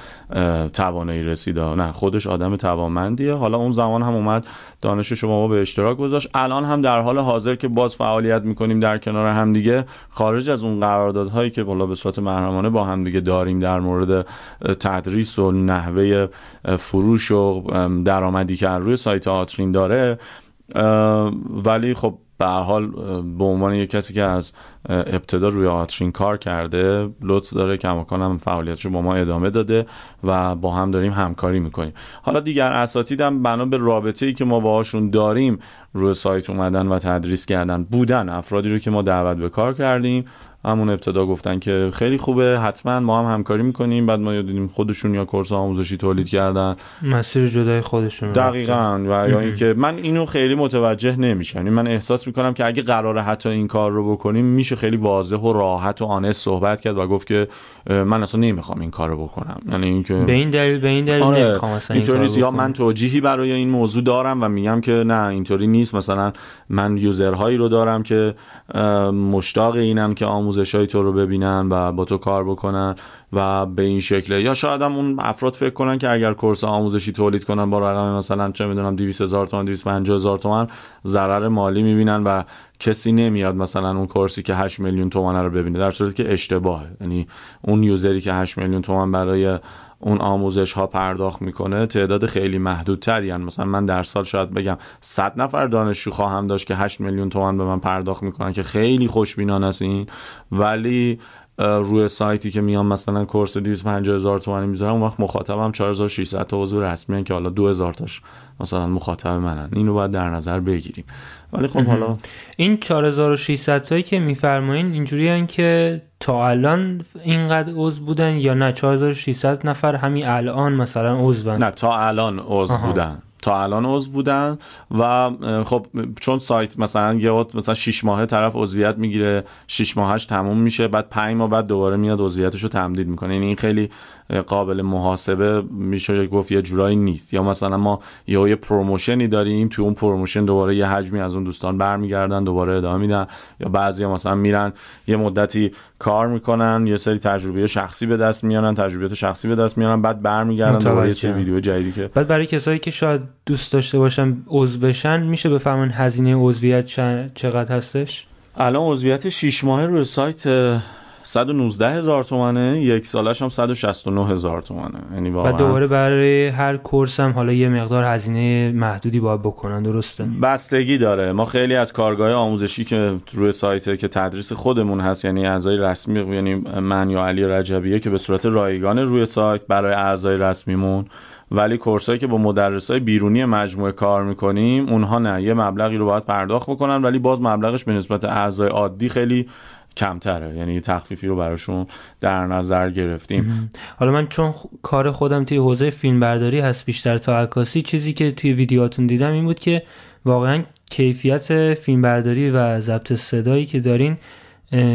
توانایی رسیده نه خودش آدم توانمندیه. حالا اون زمان هم اومد دانش شما به اشتراک گذاشت. الان هم در حال حاضر که باز فعالیت می‌کنیم در کنار همدیگه خارج از اون قراردادهایی که بالا به صورت محرمانه با همدیگه داریم در مورد تدریس و نحوه فروش و درآمدی که روی سایت آترین داره ولی خب به حال به عنوان یک کسی که از ابتدا روی آترین کار کرده لطف داره کماکان هم فعالیتش رو با ما ادامه داده و با هم داریم همکاری می‌کنیم. حالا دیگر اساتیدم بنا به رابطه ای که ما باهاشون داریم روی سایت اومدن و تدریس کردن بودن افرادی رو که ما دعوت به کار کردیم. همون ابتدا گفتن که خیلی خوبه حتما ما هم همکاری می‌کنیم. بعد ما دیدیم خودشون یا کورس آموزشی تولید کردن. مسیر جدای خودشون دقیقا و یا اینکه من اینو خیلی متوجه نمیشم. یعنی من احساس می‌کنم که اگه قراره حتی این کار رو بکنیم میشه خیلی واضح و راحت و آنست صحبت کرد و گفت که من اصلا نمی‌خوام این کار رو بکنم. یعنی اینکه به این دلیل به این دلیل آره. نمی‌خوام اصلا این یا من توجیهی برای این موضوع دارم و میگم که نه اینطوری نیست. مثلا من یوزرهایی رو دارم که مشتاق اینن که آموزش های تو رو ببینن و با تو کار بکنن و به این شکله. یا شاید هم اون افراد فکر کنن که اگر کورس آموزشی تولید کنن با رقم مثلا چه می‌دونم 200 هزار تومان 250 هزار تومان ضرر مالی می‌بینن و کسی نمیاد مثلا اون کورسی که 8 میلیون تومان رو ببینه در صورتی که اشتباهه. یعنی اون یوزری که 8 میلیون تومان برای اون آموزش ها پرداخت می‌کنه تعداد خیلی محدودتری یعنی مثلا من در سال شاید بگم 100 نفر دانشجو خواهم داشت که 8 میلیون تومان به من پرداخت می‌کنن که خیلی خوشبینانه است این. ولی روی سایتی که میام مثلا کورس 250 هزار تومانی می‌ذارم اون وقت مخاطبم 4600 تا عضو رسمی که حالا 2000 تاش مثلا مخاطب منن. اینو باید در نظر بگیریم. ولی خب حالا این 4600 تایی که میفرمایین اینجوری که تا الان اینقدر عضو بودن یا نه؟ 4600 نفر همین الان مثلا عضو نه تا الان عضو بودن. تا الان عضو بودن و خب چون سایت مثلا یه مثلا 6 ماهه طرف عضویت می‌گیره 6 ماهش تموم میشه بعد 5 ماه بعد دوباره میاد عضویتش رو تمدید می‌کنه. یعنی این خیلی قابل محاسبه میشه گفت یه جورایی نیست. یا مثلا ما یه یه promotion ی داریم تو اون promotion دوباره یه حجمی از اون دوستان برمیگردن دوباره ادامه میدن. یا بعضی مثلا میرن یه مدتی کار می‌کنن یه سری تجربه شخصی به دست میارن تجربیات شخصی به دست میارن بعد برمیگردن دوباره یه سری ویدیو جدیدی که بعد برای کسایی که شاید دوست داشته باشن عضو بشن میشه بفهمن هزینه عضویت چقدر هستش؟ الان عضویت 6 ماهه روی سایت 119 هزار تومنه یک سالش هم 169 هزار تومنه. یعنی واقعا و دوباره برای هر کورس هم حالا یه مقدار هزینه محدودی باید بکنن درسته؟ بستگی داره. ما خیلی از کارگاه آموزشی که روی سایت که تدریس خودمون هست یعنی اعضای رسمی یعنی من یا علی رجبیه که به صورت رایگان روی سایت برای اعضای رسمیمون ولی کورسایی که با مدرسای بیرونی مجموعه کار می‌کنیم اونها نه. یه مبلغی رو باید پرداخت بکنن ولی باز مبلغش به نسبت اعضای عادی خیلی کمتره. یعنی تخفیفی رو براشون در نظر گرفتیم. حالا من چون کار خودم توی حوزه فیلم برداری هست بیشتر تا عکاسی چیزی که توی ویدیوهاتون دیدم این بود که واقعا کیفیت فیلم برداری و ضبط صدایی که دارین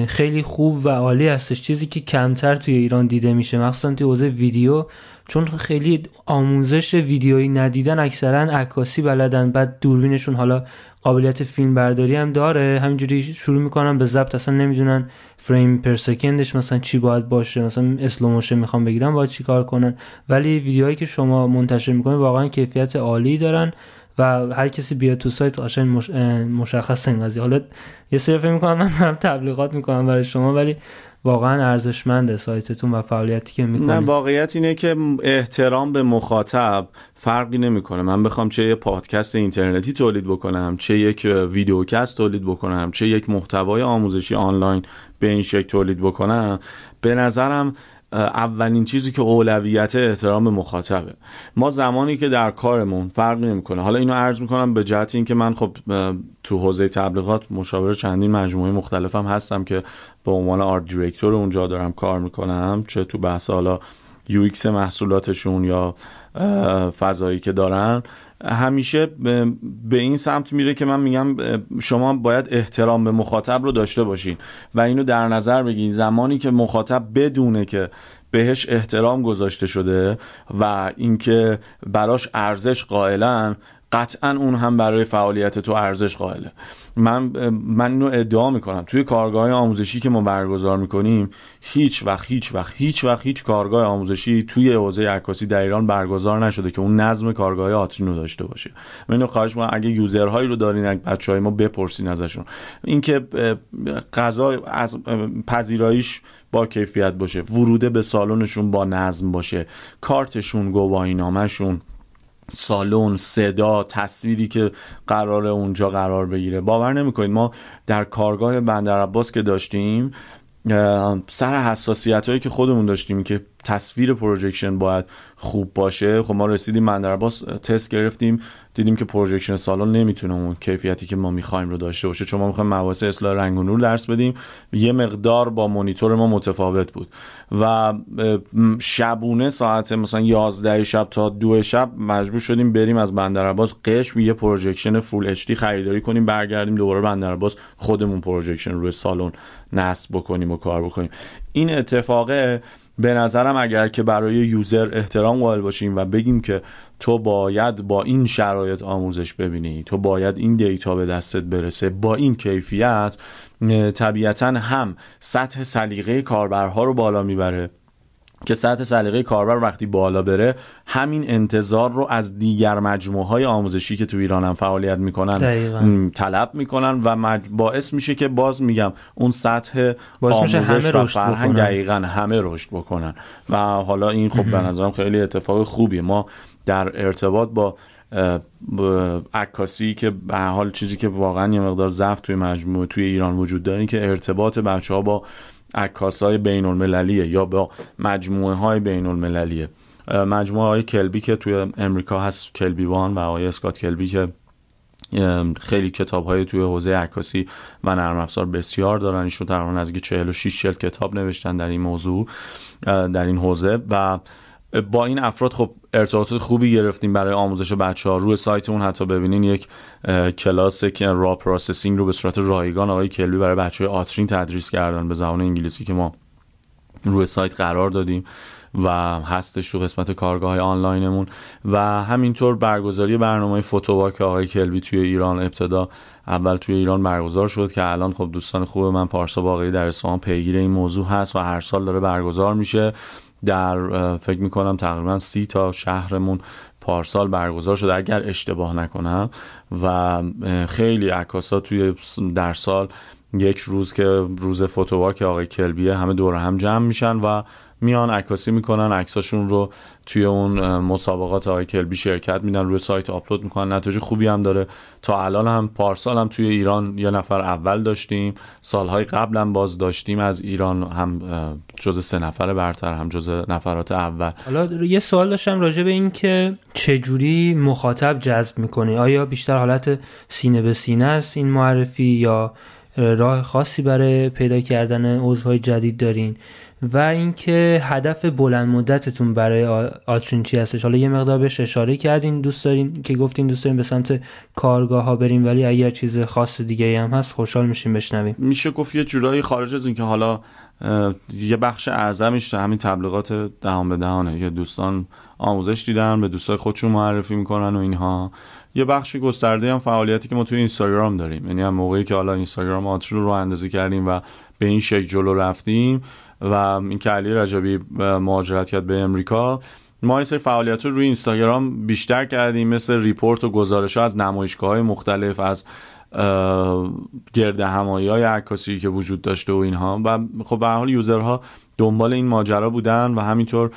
خیلی خوب و عالی هستش. چیزی که کمتر توی ایران دیده میشه مخصوصا توی حوزه ویدیو چون خیلی آموزش ویدیویی ندیدن اکثرا عکاسی بلدن بعد دوربینشون حالا قابلیت فیلم برداری هم داره. همینجوری شروع می‌کنن به ضبط. اصلا نمی‌دونن frame per second ش مثلا چی باید باشه. مثلا slow motion می‌خوام بگیرم باید چی کار کنن. ولی ویدیوهایی که شما منتشر می‌کنید واقعا کیفیت عالی دارن و هر کسی بیاد تو سایت قشنگ مش... مشخص این قضیه حالا یه سری فکر می‌کنم من دارم تبلیغات می‌کنم برای شما ولی واقعا ارزشمنده سایتتون و فعالیتی که می‌کنید. نه واقعیت اینه که احترام به مخاطب فرقی نمی‌کنه. من بخوام چه یه پادکست اینترنتی تولید بکنم چه یک ویدیوکست تولید بکنم چه یک محتوای آموزشی آنلاین به این شکل تولید بکنم به نظرم اولین چیزی که اولویت احترام مخاطبه. ما زمانی که در کارمون فرق نمی‌کنه. حالا اینو عرض می‌کنم به جهت اینکه من خب تو حوزه تبلیغات مشاور چندین مجموعه مختلفم هستم که به عنوان art director اونجا دارم کار می‌کنم. چه تو بحث حالا UX محصولاتشون یا فضایی که دارن. همیشه به این سمت میره که من میگم شما باید احترام به مخاطب رو داشته باشین. و اینو در نظر بگیرین زمانی که مخاطب بدونه که بهش احترام گذاشته شده و اینکه براش ارزش قائلن قطعا اون هم برای فعالیت تو ارزش قائله. من من اینو ادعا می‌کنم. توی کارگاه آموزشی که ما برگزار می‌کنیم هیچ وقت هیچ وقت هیچ وقت هیچ کارگاه آموزشی توی حوزه عکاسی در ایران برگزار نشده که اون نظم کارگاه آترین رو داشته باشه. من اینو خواهش می‌کنم. اگه یوزرهایی رو دارین اگه بچهای ما بپرسین ازشون. اینکه غذا از پذیراییش با کیفیت باشه وروده به سالنشون با نظم باشه کارتشون گواهی نامشون سالن صدا تصویری که قراره اونجا قرار بگیره. باور نمی‌کنید. ما در کارگاه بندر که داشتیم سر حساسیت هایی که خودمون داشتیم که تصویر projection باید خوب باشه. خب ما رسیدیم بندرعباس تست گرفتیم. دیدیم که projection سالن نمی‌تونه اون کیفیتی که ما می‌خوایم رو داشته باشه. چون ما می‌خوایم مباحث اصلاح رنگ و نور درس بدیم. یه مقدار با مانیتور ما متفاوت بود. و شبونه ساعت مثلا 11 شب تا دو شب مجبور شدیم بریم از بندرعباس قشم یه projection full HD خریداری کنیم برگردیم دوباره بندرعباس خودمون projection روی سالن نصب بکنیم و کار بکنیم. این اتفاقه به نظرم اگر که برای user احترام قائل باشیم و بگیم که تو باید با این شرایط آموزش ببینی تو باید این data به دستت برسه با این کیفیت طبیعتا هم سطح سلیقه کاربرها رو بالا می‌بره. که سطح سلیقه کاربر وقتی بالا بره همین انتظار رو از دیگر مجموعه های آموزشی که تو ایران هم فعالیت می‌کنن طلب می‌کنن و باعث میشه که باز میگم اون سطح آموزش و فرهنگ دقیقا همه رشد بکنن. و حالا این خب به نظرم خیلی اتفاق خوبیه. ما در ارتباط با عکاسی که به حال چیزی که واقعا یه مقدار ضعف توی مجموعه توی ایران وجود داره که ارتباط بچه ها با عکاس های بین المللیه یا با مجموعه های بین المللیه مجموعه های کلبی که توی امریکا هست کلبی وان و آقای اسکات کلبی که خیلی کتاب های توی حوزه عکاسی و نرم افزار بسیار دارن. ایشون تقریبا نزدیک 46 جلد کتاب نوشتن در این موضوع در این حوزه و با این افراد خب ارتباطات خوبی گرفتیم برای آموزش بچه ها روی سایتمون حتی ببینین یک کلاس که raw processing رو به صورت رایگان آقای کلبی برای بچه های آترین تدریس کردن. به زبان انگلیسی که ما روی سایت قرار دادیم و هستش رو قسمت کارگاه های آنلاینمون. و همینطور برگزاری برنامه photowalk آقای کلبی توی ایران ابتدا اول توی ایران برگزار شد که الان خب دوستان خوب من پارسا باقی در اصفهان پیگیر این موضوع هست و هر سال داره برگزار میشه. در فکر می‌کنم تقریبا سی تا شهرمون پارسال برگزار شده اگر اشتباه نکنم. و خیلی عکاسا توی در سال یک روز که روز فوتوواک آقای کلبیه همه دور هم جمع میشن و میان عکاسی می‌کنن عکساشون رو توی اون مسابقات آقای کلبی شرکت میدن روی سایت آپلود می‌کنن. نتیجه خوبی هم داره. تا الان هم پارسال هم توی ایران یه نفر اول داشتیم. سالهای قبل هم باز داشتیم. از ایران هم جز سه نفر برتر هم جز نفرات اول. حالا یه سوال داشتم راجع به این که چجوری مخاطب جذب می‌کنی؟ آیا بیشتر حالت سینه به سینه است این معرفی یا راه خاصی برای پیدا کردن عضوهای جدید دارین؟ و اینکه هدف بلند مدتتون برای آترین چی هستش. حالا یه مقدار بهش اشاره کردین. دوست دارین که گفتین دوست دارین به سمت کارگاه ها بریم ولی اگر چیز خاص دیگه هم هست خوشحال میشیم بشنویم. میشه گفت یه جورایی خارج از اینکه حالا یه بخش اعظمش تو همین تبلیغات دهان به دهانه. که دوستان آموزش دیدن به دوستای خودشون معرفی می‌کنن و اینها. یه بخش گسترده هم فعالیتی که ما توی اینستاگرام داریم. یعنی هم موقعی که حالا اینستاگرام آتری رو اندازی کردیم و به این شکل جلو رفتیم و این که علی رجبی مهاجرت کرد به امریکا. ما این سری فعالیت رو روی اینستاگرام بیشتر کردیم مثل report و گزارش ها از نمایشگاه های مختلف از گرد همایی های عکاسی که وجود داشته و اینها. و خب به هر حال user ها دنبال این ماجرا بودن و همینطور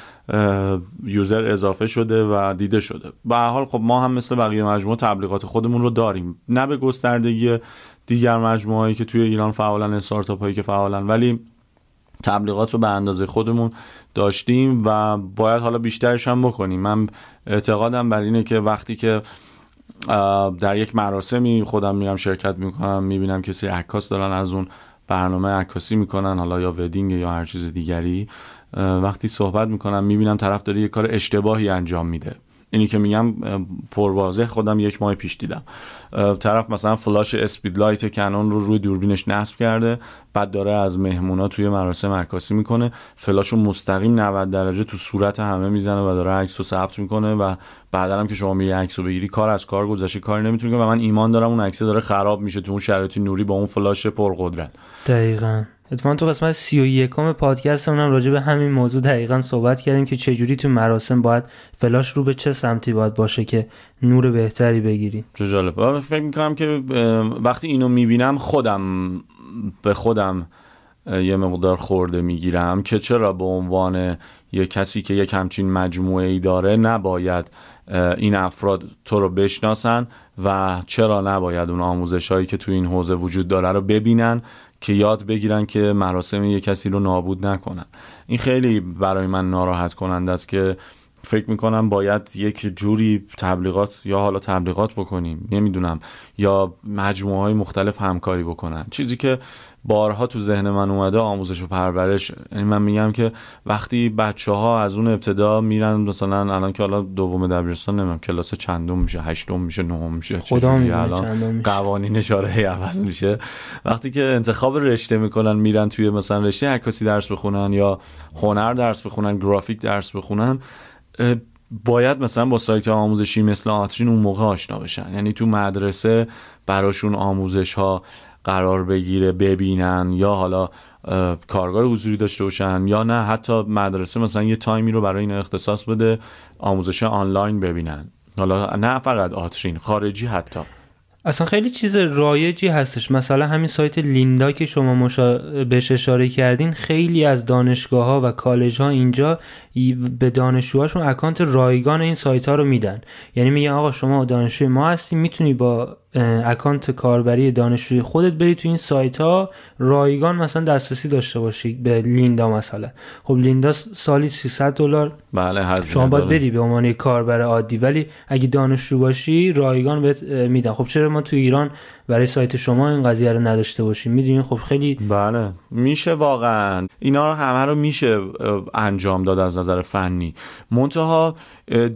user اضافه شده و دیده شده. به هر حال خب ما هم مثل بقیه مجموعه تبلیغات خودمون رو داریم. نه به گستردگی دیگر مجموعه هایی که توی ایران فعالن استارتاپ هایی که فعالن ولی تبلیغات رو به اندازه خودمون داشتیم و باید حالا بیشترش هم بکنیم. من اعتقادم بر اینه که وقتی که در یک مراسمی خودم میرم شرکت می‌کنم می‌بینم کسی عکاس دارن از اون برنامه عکاسی می‌کنن حالا یا ودینگ یا هر چیز دیگری وقتی صحبت می‌کنم می‌بینم طرف داره یه کار اشتباهی انجام میده. اینی که میگم پروازه خودم یک ماه پیش دیدم. طرف مثلا فلاش اسپید لایت کنون رو روی دوربینش نصب کرده بعد داره از مهمونا توی مراسم عکاسی می‌کنه. فلاش رو مستقیم 90 درجه تو صورت همه می‌زنه و داره عکس رو ثبت می‌کنه و بعدا هم که شما میری عکس رو بگیری کار از کار گذشته کاری نمی‌تونی و من ایمان دارم اون عکس داره خراب میشه تو اون شرایط نوری با اون فلاش پرقدرت. دقیقاً. اتفاقا تو قسمت سی و یکم پادکست هم راجع به همین موضوع دقیقا صحبت کردیم که چجوری تو مراسم باید فلاش رو به چه سمتی باید باشه که نور بهتری بگیری چه جالب. فکر می‌کنم که وقتی اینو می‌بینم خودم به خودم یه مقدار خورده می‌گیرم که چرا به عنوان یه کسی که یک همچین مجموعه ای داره نباید این افراد تو رو بشناسن و چرا نباید اون آموزش هایی که تو این حوزه وجود داره رو ببینن که یاد بگیرن که مراسم یه کسی رو نابود نکنن. این خیلی برای من ناراحت کننده است که فکر می‌کنم باید یک جوری تبلیغات یا حالا تبلیغات بکنیم نمی‌دونم یا مجموعه های مختلف همکاری بکنن. چیزی که بارها تو ذهن من اومده آموزش و پرورش. یعنی من میگم که وقتی بچه ها از اون ابتدا میرن مثلا الان که حالا دوم دبیرستان نمی‌دونم کلاس چندم میشه هشتم میشه نهم میشه خدا الان قوانین اشاره عوض میشه. وقتی که انتخاب رشته می‌کنن میرن توی مثلا رشته عکاسی درس بخونن یا هنر درس بخونن گرافیک درس بخونن باید مثلا با سایت آموزشی مثل آترین اون موقع آشنا بشن. یعنی تو مدرسه براشون آموزش ها قرار بگیره ببینن یا حالا کارگاه حضوری داشته باشن یا نه حتی مدرسه مثلا یه تایمی رو برای این اختصاص بده آموزش آنلاین ببینن. حالا نه فقط آترین خارجی حتی. اصلا خیلی چیز رایجی هستش. مثلا همین سایت لیندا که شما مشا... بهش اشاره کردین خیلی از دانشگاه ها و کالج ها اینجا به دانشجوهاشون اکانت رایگان این سایت ها رو میدن. یعنی میگن آقا شما دانشجوی ما هستی می‌تونی با اکانت کاربری دانشجوی خودت بری تو این سایت ها رایگان مثلا دسترسی داشته باشی به لیندا مثلا. خب لیندا سالی 300 دلار. بله شما باید بدی به عنوان کاربر عادی. ولی اگه دانشجو باشی رایگان بهت میدن. خب چرا ما تو ایران برای سایت شما این قضیه رو نداشته باشیم؟ می‌دونین خب خیلی بله میشه واقعا. اینا رو همه رو میشه انجام داد از نظر فنی. منتها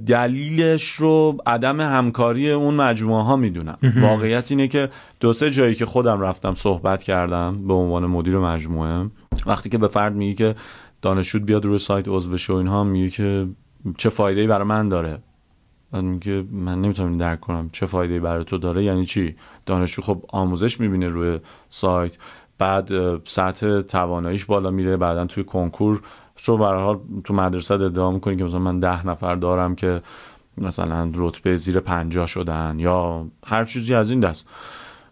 دلیلش رو عدم همکاری اون مجموعه ها می‌دونم واقعیت اینه که دو سه جایی که خودم رفتم صحبت کردم به عنوان مدیر مجموعه وقتی که به فرد میگی که دانشجو بیاد روی سایت عضو شو اینها میگه که چه فایده برای من داره؟ میگه من نمی‌تونم درک کنم چه فایده برای تو داره؟ یعنی چی؟ دانشجو خب آموزش می‌بینه روی سایت بعد سطح تواناییش بالا میره بعدا توی کنکور. تو به حال تو مدرسه ادعا می‌کنی که مثلا من ده نفر دارم که مثلا رتبه زیر پنجاه شدن یا هر چیزی از این دست.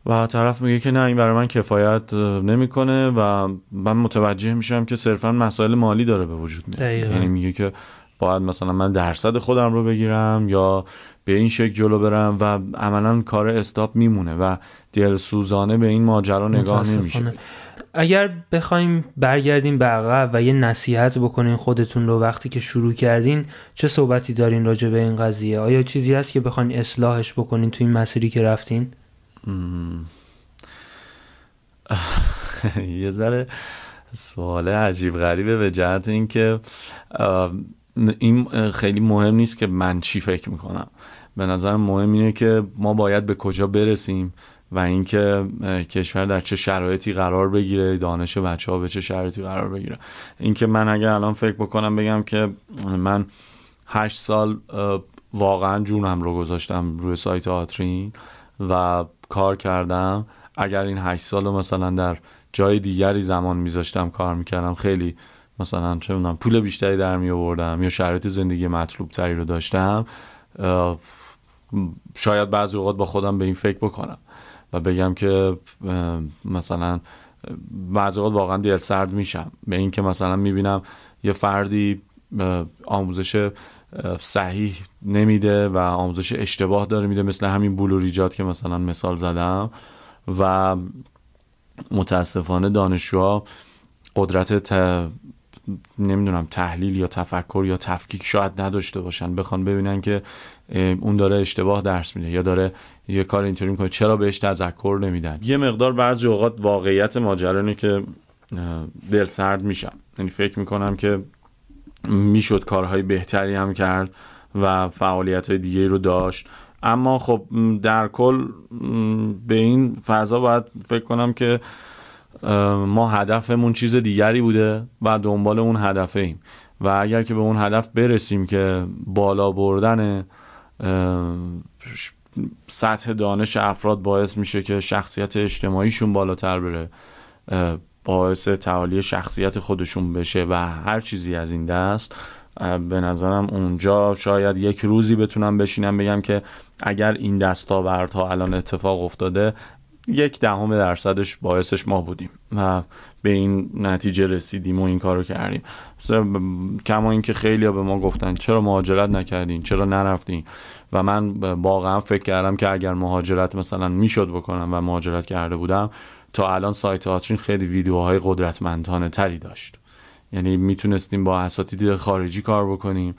و طرف میگه که نه این برای من کفایت نمی‌کنه و من متوجه میشم که صرفا مسائل مالی داره به وجود میاد. یعنی میگه که باید مثلا من درصد خودم رو بگیرم یا به این شکل جلو برم و عملا کار استاپ میمونه و دلسوزانه به این ماجرا نگاه نمیشه. اگر بخوایم برگردیم به عقب و یه نصیحت بکنین خودتون رو وقتی که شروع کردین چه صحبتی دارین راجع به این قضیه؟ آیا چیزی هست که بخواین اصلاحش بکنین تو این مسیری که رفتین؟ *laughs* یه ذره سوال عجیب غریبه به جهت اینکه این خیلی مهم نیست که من چی فکر می‌کنم. به نظر مهم اینه که ما باید به کجا برسیم و اینکه کشور در چه شرایطی قرار بگیره دانش بچه ها به چه شرایطی قرار بگیره. اینکه من اگر الان فکر بکنم بگم که من هشت سال واقعا جونم رو گذاشتم روی سایت آترین و کار کردم. اگر این هشت سال رو مثلا در جای دیگری زمان میذاشتم کار می‌کردم خیلی مثلا چه پول بیشتری در می آوردم یا شرایط زندگی مطلوب تری رو داشتم شاید بعضی اوقات با خودم به این فکر بکنم و بگم که مثلا بعضی اوقات واقعا دل سرد میشم. به اینکه مثلا می‌بینم یه فردی آموزش صحیح نمیده و آموزش اشتباه داره میده مثل همین بلوریجات که مثلا مثال زدم. و متاسفانه دانشجوها قدرت نمی‌دونم تحلیل یا تفکر یا تفکیک شاید نداشته باشن. بخوان ببینن که اون داره اشتباه درس میده یا داره یه کار اینطوری می‌کنه چرا بهش تذکر نمیدن؟ یه مقدار بعضی اوقات واقعیت ماجرا که دل سرد میشم یعنی فکر می‌کنم که می‌شد کارهای بهتری هم کرد و فعالیت های دیگه رو داشت. اما خب در کل به این فضا باید فکر کنم که ما هدفمون چیز دیگری بوده و دنبال اون هدفه ایم و اگر که به اون هدف برسیم که بالا بردن سطح دانش افراد باعث میشه که شخصیت اجتماعیشون بالاتر بره باعث تعالی شخصیت خودشون بشه و هر چیزی از این دست به نظرم اونجا شاید یک روزی بتونم بشینم بگم که اگر این دستاوردها الان اتفاق افتاده یک دهم درصدش باعثش ما بودیم و به این نتیجه رسیدیم و این کارو کردیم. کما اینکه خیلی به ما گفتن چرا مهاجرت نکردین؟ چرا نرفتین؟ و من واقعا فکر کردم که اگر مهاجرت مثلا می‌شد بکنم و مهاجرت کرده بودم تا الان سایت آترین خیلی ویدیوهای قدرتمندانه تری داشت. یعنی می‌تونستیم با اساتید خارجی کار بکنیم.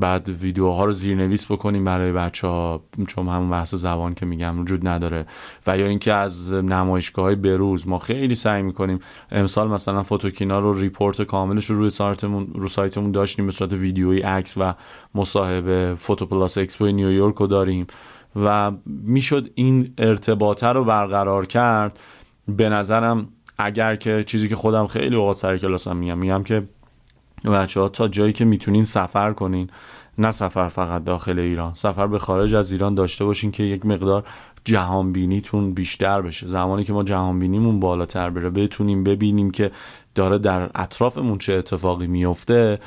بعد ویدیوها رو زیرنویس بکنیم برای بچه ها چون همون بحث زبان که میگم وجود نداره. و یا اینکه از نمایشگاه های بروز ما خیلی سعی می‌کنیم امسال مثلا فوتوکینا رو report کاملش رو روی سایتمون رو سایتمون داشتیم به صورت ویدیویی عکس و مصاحبه PhotoPlus Expo نیویورک رو داریم. و می‌شد این ارتباطه رو برقرار کرد. به نظرم اگر که چیزی که خودم خیلی اوقات سر کلاسم میگم میگم که بچه ها تا جایی که می‌تونین سفر کنین. نه سفر فقط داخل ایران سفر به خارج از ایران داشته باشین که یک مقدار جهان بینیتون بیشتر بشه. زمانی که ما جهان بینیمون بالاتر بره بتونیم ببینیم که داره در اطرافمون چه اتفاقی میفته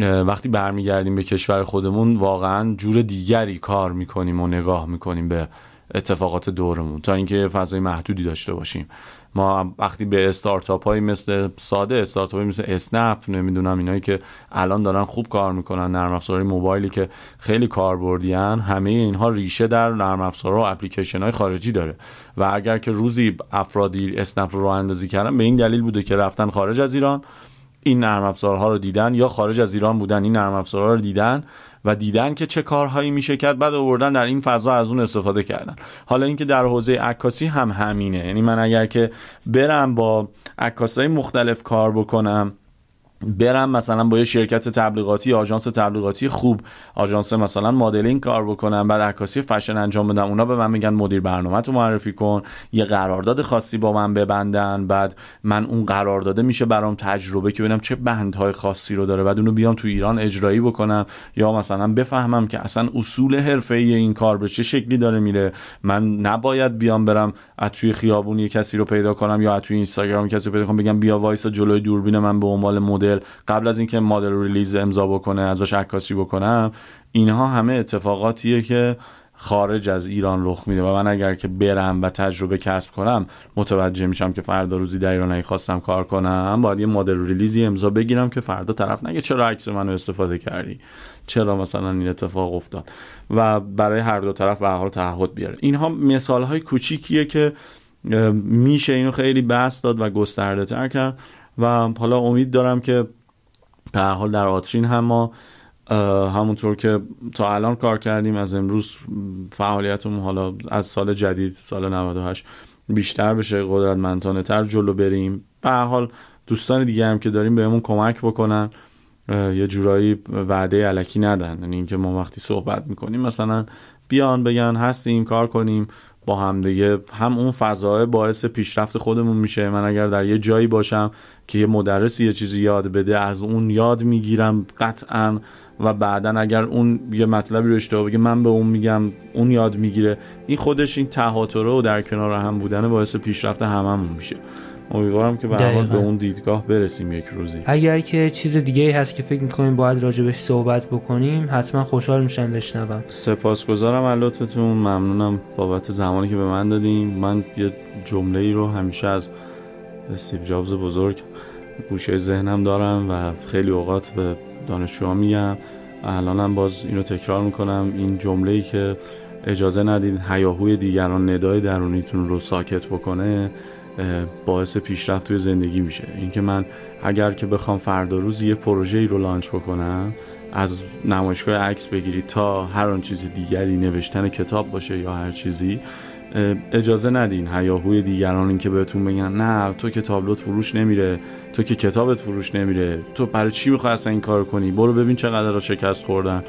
وقتی برمیگردیم به کشور خودمون واقعا جور دیگری کار می‌کنیم و نگاه می‌کنیم به اتفاقات دورمون تا اینکه فضای محدودی داشته باشیم. ما وقتی به استارتاپ های مثل ساده استارتاپ های مثل اسنپ نمی‌دونم اینایی که الان دارن خوب کار می‌کنن نرم افزارهای موبایلی که خیلی کاربردیان همه اینها ریشه در نرم افزارها و اپلیکیشن های خارجی داره. و اگر که روزی افرادی اسنپ رو راه اندازی کردن به این دلیل بوده که رفتن خارج از ایران. این نرم افزارها رو دیدن یا خارج از ایران بودن این نرم افزارها رو دیدن و دیدن که چه کارهایی میشه کرد بعد آوردن در این فضا از اون استفاده کردن. حالا اینکه در حوزه عکاسی هم همینه. یعنی من اگر که برم با عکاسای مختلف کار بکنم برم مثلا با یه شرکت تبلیغاتی آژانس تبلیغاتی خوب آژانس مثلا مدلینگ کار بکنم بعد عکاسی فشن انجام بدم اونا به من میگن مدیر برنامه تو معرفی کن یه قرارداد خاصی با من ببندن بعد من اون قرارداده میشه برام تجربه که ببینم چه بندهای خاصی رو داره بعد اونو بیام تو ایران اجرایی بکنم یا مثلا بفهمم که اصلا اصول حرفه‌ای این کار به چه شکلی داره میره. من نباید بیام برم از توی خیابون یه کسی رو پیدا کنم یا از توی اینستاگرام کسی رو پیدا کنم بگم بیا وایسا جلوی دوربین من به عنوان مدل. قبل از اینکه مدل ریلیز امضا بکنه ازش عکاسی بکنم اینها همه اتفاقاتیه که خارج از ایران رخ میده و من اگر که برم و تجربه کسب کنم متوجه میشم که فردا روزی در ایران اگه خواستم کار کنم باید یه مدل ریلیزی امضا بگیرم که فردا طرف نگه چرا عکس منو استفاده کردی؟ چرا مثلا این اتفاق افتاد؟ و برای هر دو طرف به حال تعهد بیاره. اینها مثال های کوچیکیه که میشه اینو خیلی بحث داد و گسترده تر کرد. و حالا امید دارم که به حال در آترین هم ما همونطور که تا الان کار کردیم از امروز فعالیتمون حالا از سال جدید سال 98 بیشتر بشه قدرتمندانه تر جلو بریم. به حال دوستان دیگه هم که داریم بهمون کمک بکنن یه جورایی وعده علکی ندن. یعنی اینکه ما وقتی صحبت می‌کنیم مثلا بیان بگن هستیم کار کنیم. با هم دیگه. هم اون فضای باعث پیشرفت خودمون میشه. من اگر در یه جایی باشم که یه مدرسی یه چیزی یاد بده از اون یاد می‌گیرم قطعا. و بعدا اگر اون یه مطلبی رو اشتباه بگه من به اون میگم اون یاد می‌گیره. این خودش این تهاتره و در کنار هم بودن باعث پیشرفت هممون میشه. امیدوارم که به به اون دیدگاه برسیم یک روزی. اگر که چیز دیگه هست که فکر می‌کنیم باید راجبش صحبت بکنیم حتما خوشحال میشم بشنوم. سپاسگزارم از لطفتون. ممنونم بابت زمانی که به من دادیم من یه جمله ای رو همیشه از استیو جابز بزرگ گوشه ذهنم دارم و خیلی اوقات به دانشجوها میگم. الانم باز اینو تکرار می‌کنم. این جمله ای که اجازه ندید هیاهوی دیگران ندای درونیتون رو ساکت بکنه باعث پیشرفت توی زندگی میشه. اینکه من اگر که بخوام فردا روز یه پروژه ای رو لانچ بکنم از نمایشگاه عکس بگیرید تا هر آن چیز دیگری نوشتن کتاب باشه یا هر چیزی اجازه ندین. هیاهوی دیگران این که بهتون بگن نه تو که تابلوت فروش نمیره تو که کتابت فروش نمیره تو برای چی می‌خوای اصلا این کار کنی؟ برو ببین چقدر را شکست خوردن.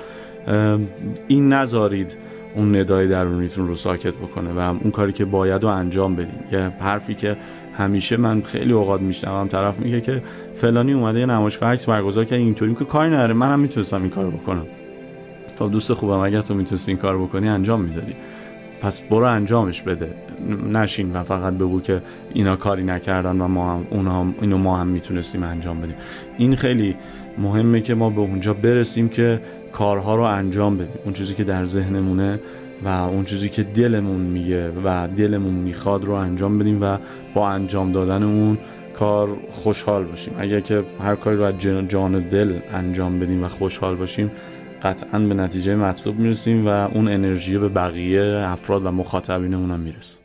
این نذارید. اون ندای درونیتون رو ساکت بکنه و اون کاری که باید رو انجام بدین. یه حرفی که همیشه من خیلی اوقات میشنوم طرف میگه که فلانی اومده یه نمایشگاه عکس برگزار کرد اینطوری که کاری نداره. منم می‌تونستم این کارو بکنم. خب دوست خوبم اگر تو می‌تونستی این کار بکنی انجام می‌دادی. پس برو انجامش بده. نشین و فقط بگو که اینا کاری نکردن و ما هم اونا اینو ما هم می‌تونستیم انجام بدیم. این خیلی مهمه که ما به اونجا برسیم که کارها رو انجام بدیم. اون چیزی که در ذهنمونه و اون چیزی که دلمون میگه و دلمون می‌خواد رو انجام بدیم و با انجام دادن اون کار خوشحال باشیم. اگر که هر کاری رو از جان دل انجام بدیم و خوشحال باشیم قطعا به نتیجه مطلوب می‌رسیم و اون انرژی به بقیه افراد و مخاطبینمون هم می‌رسه.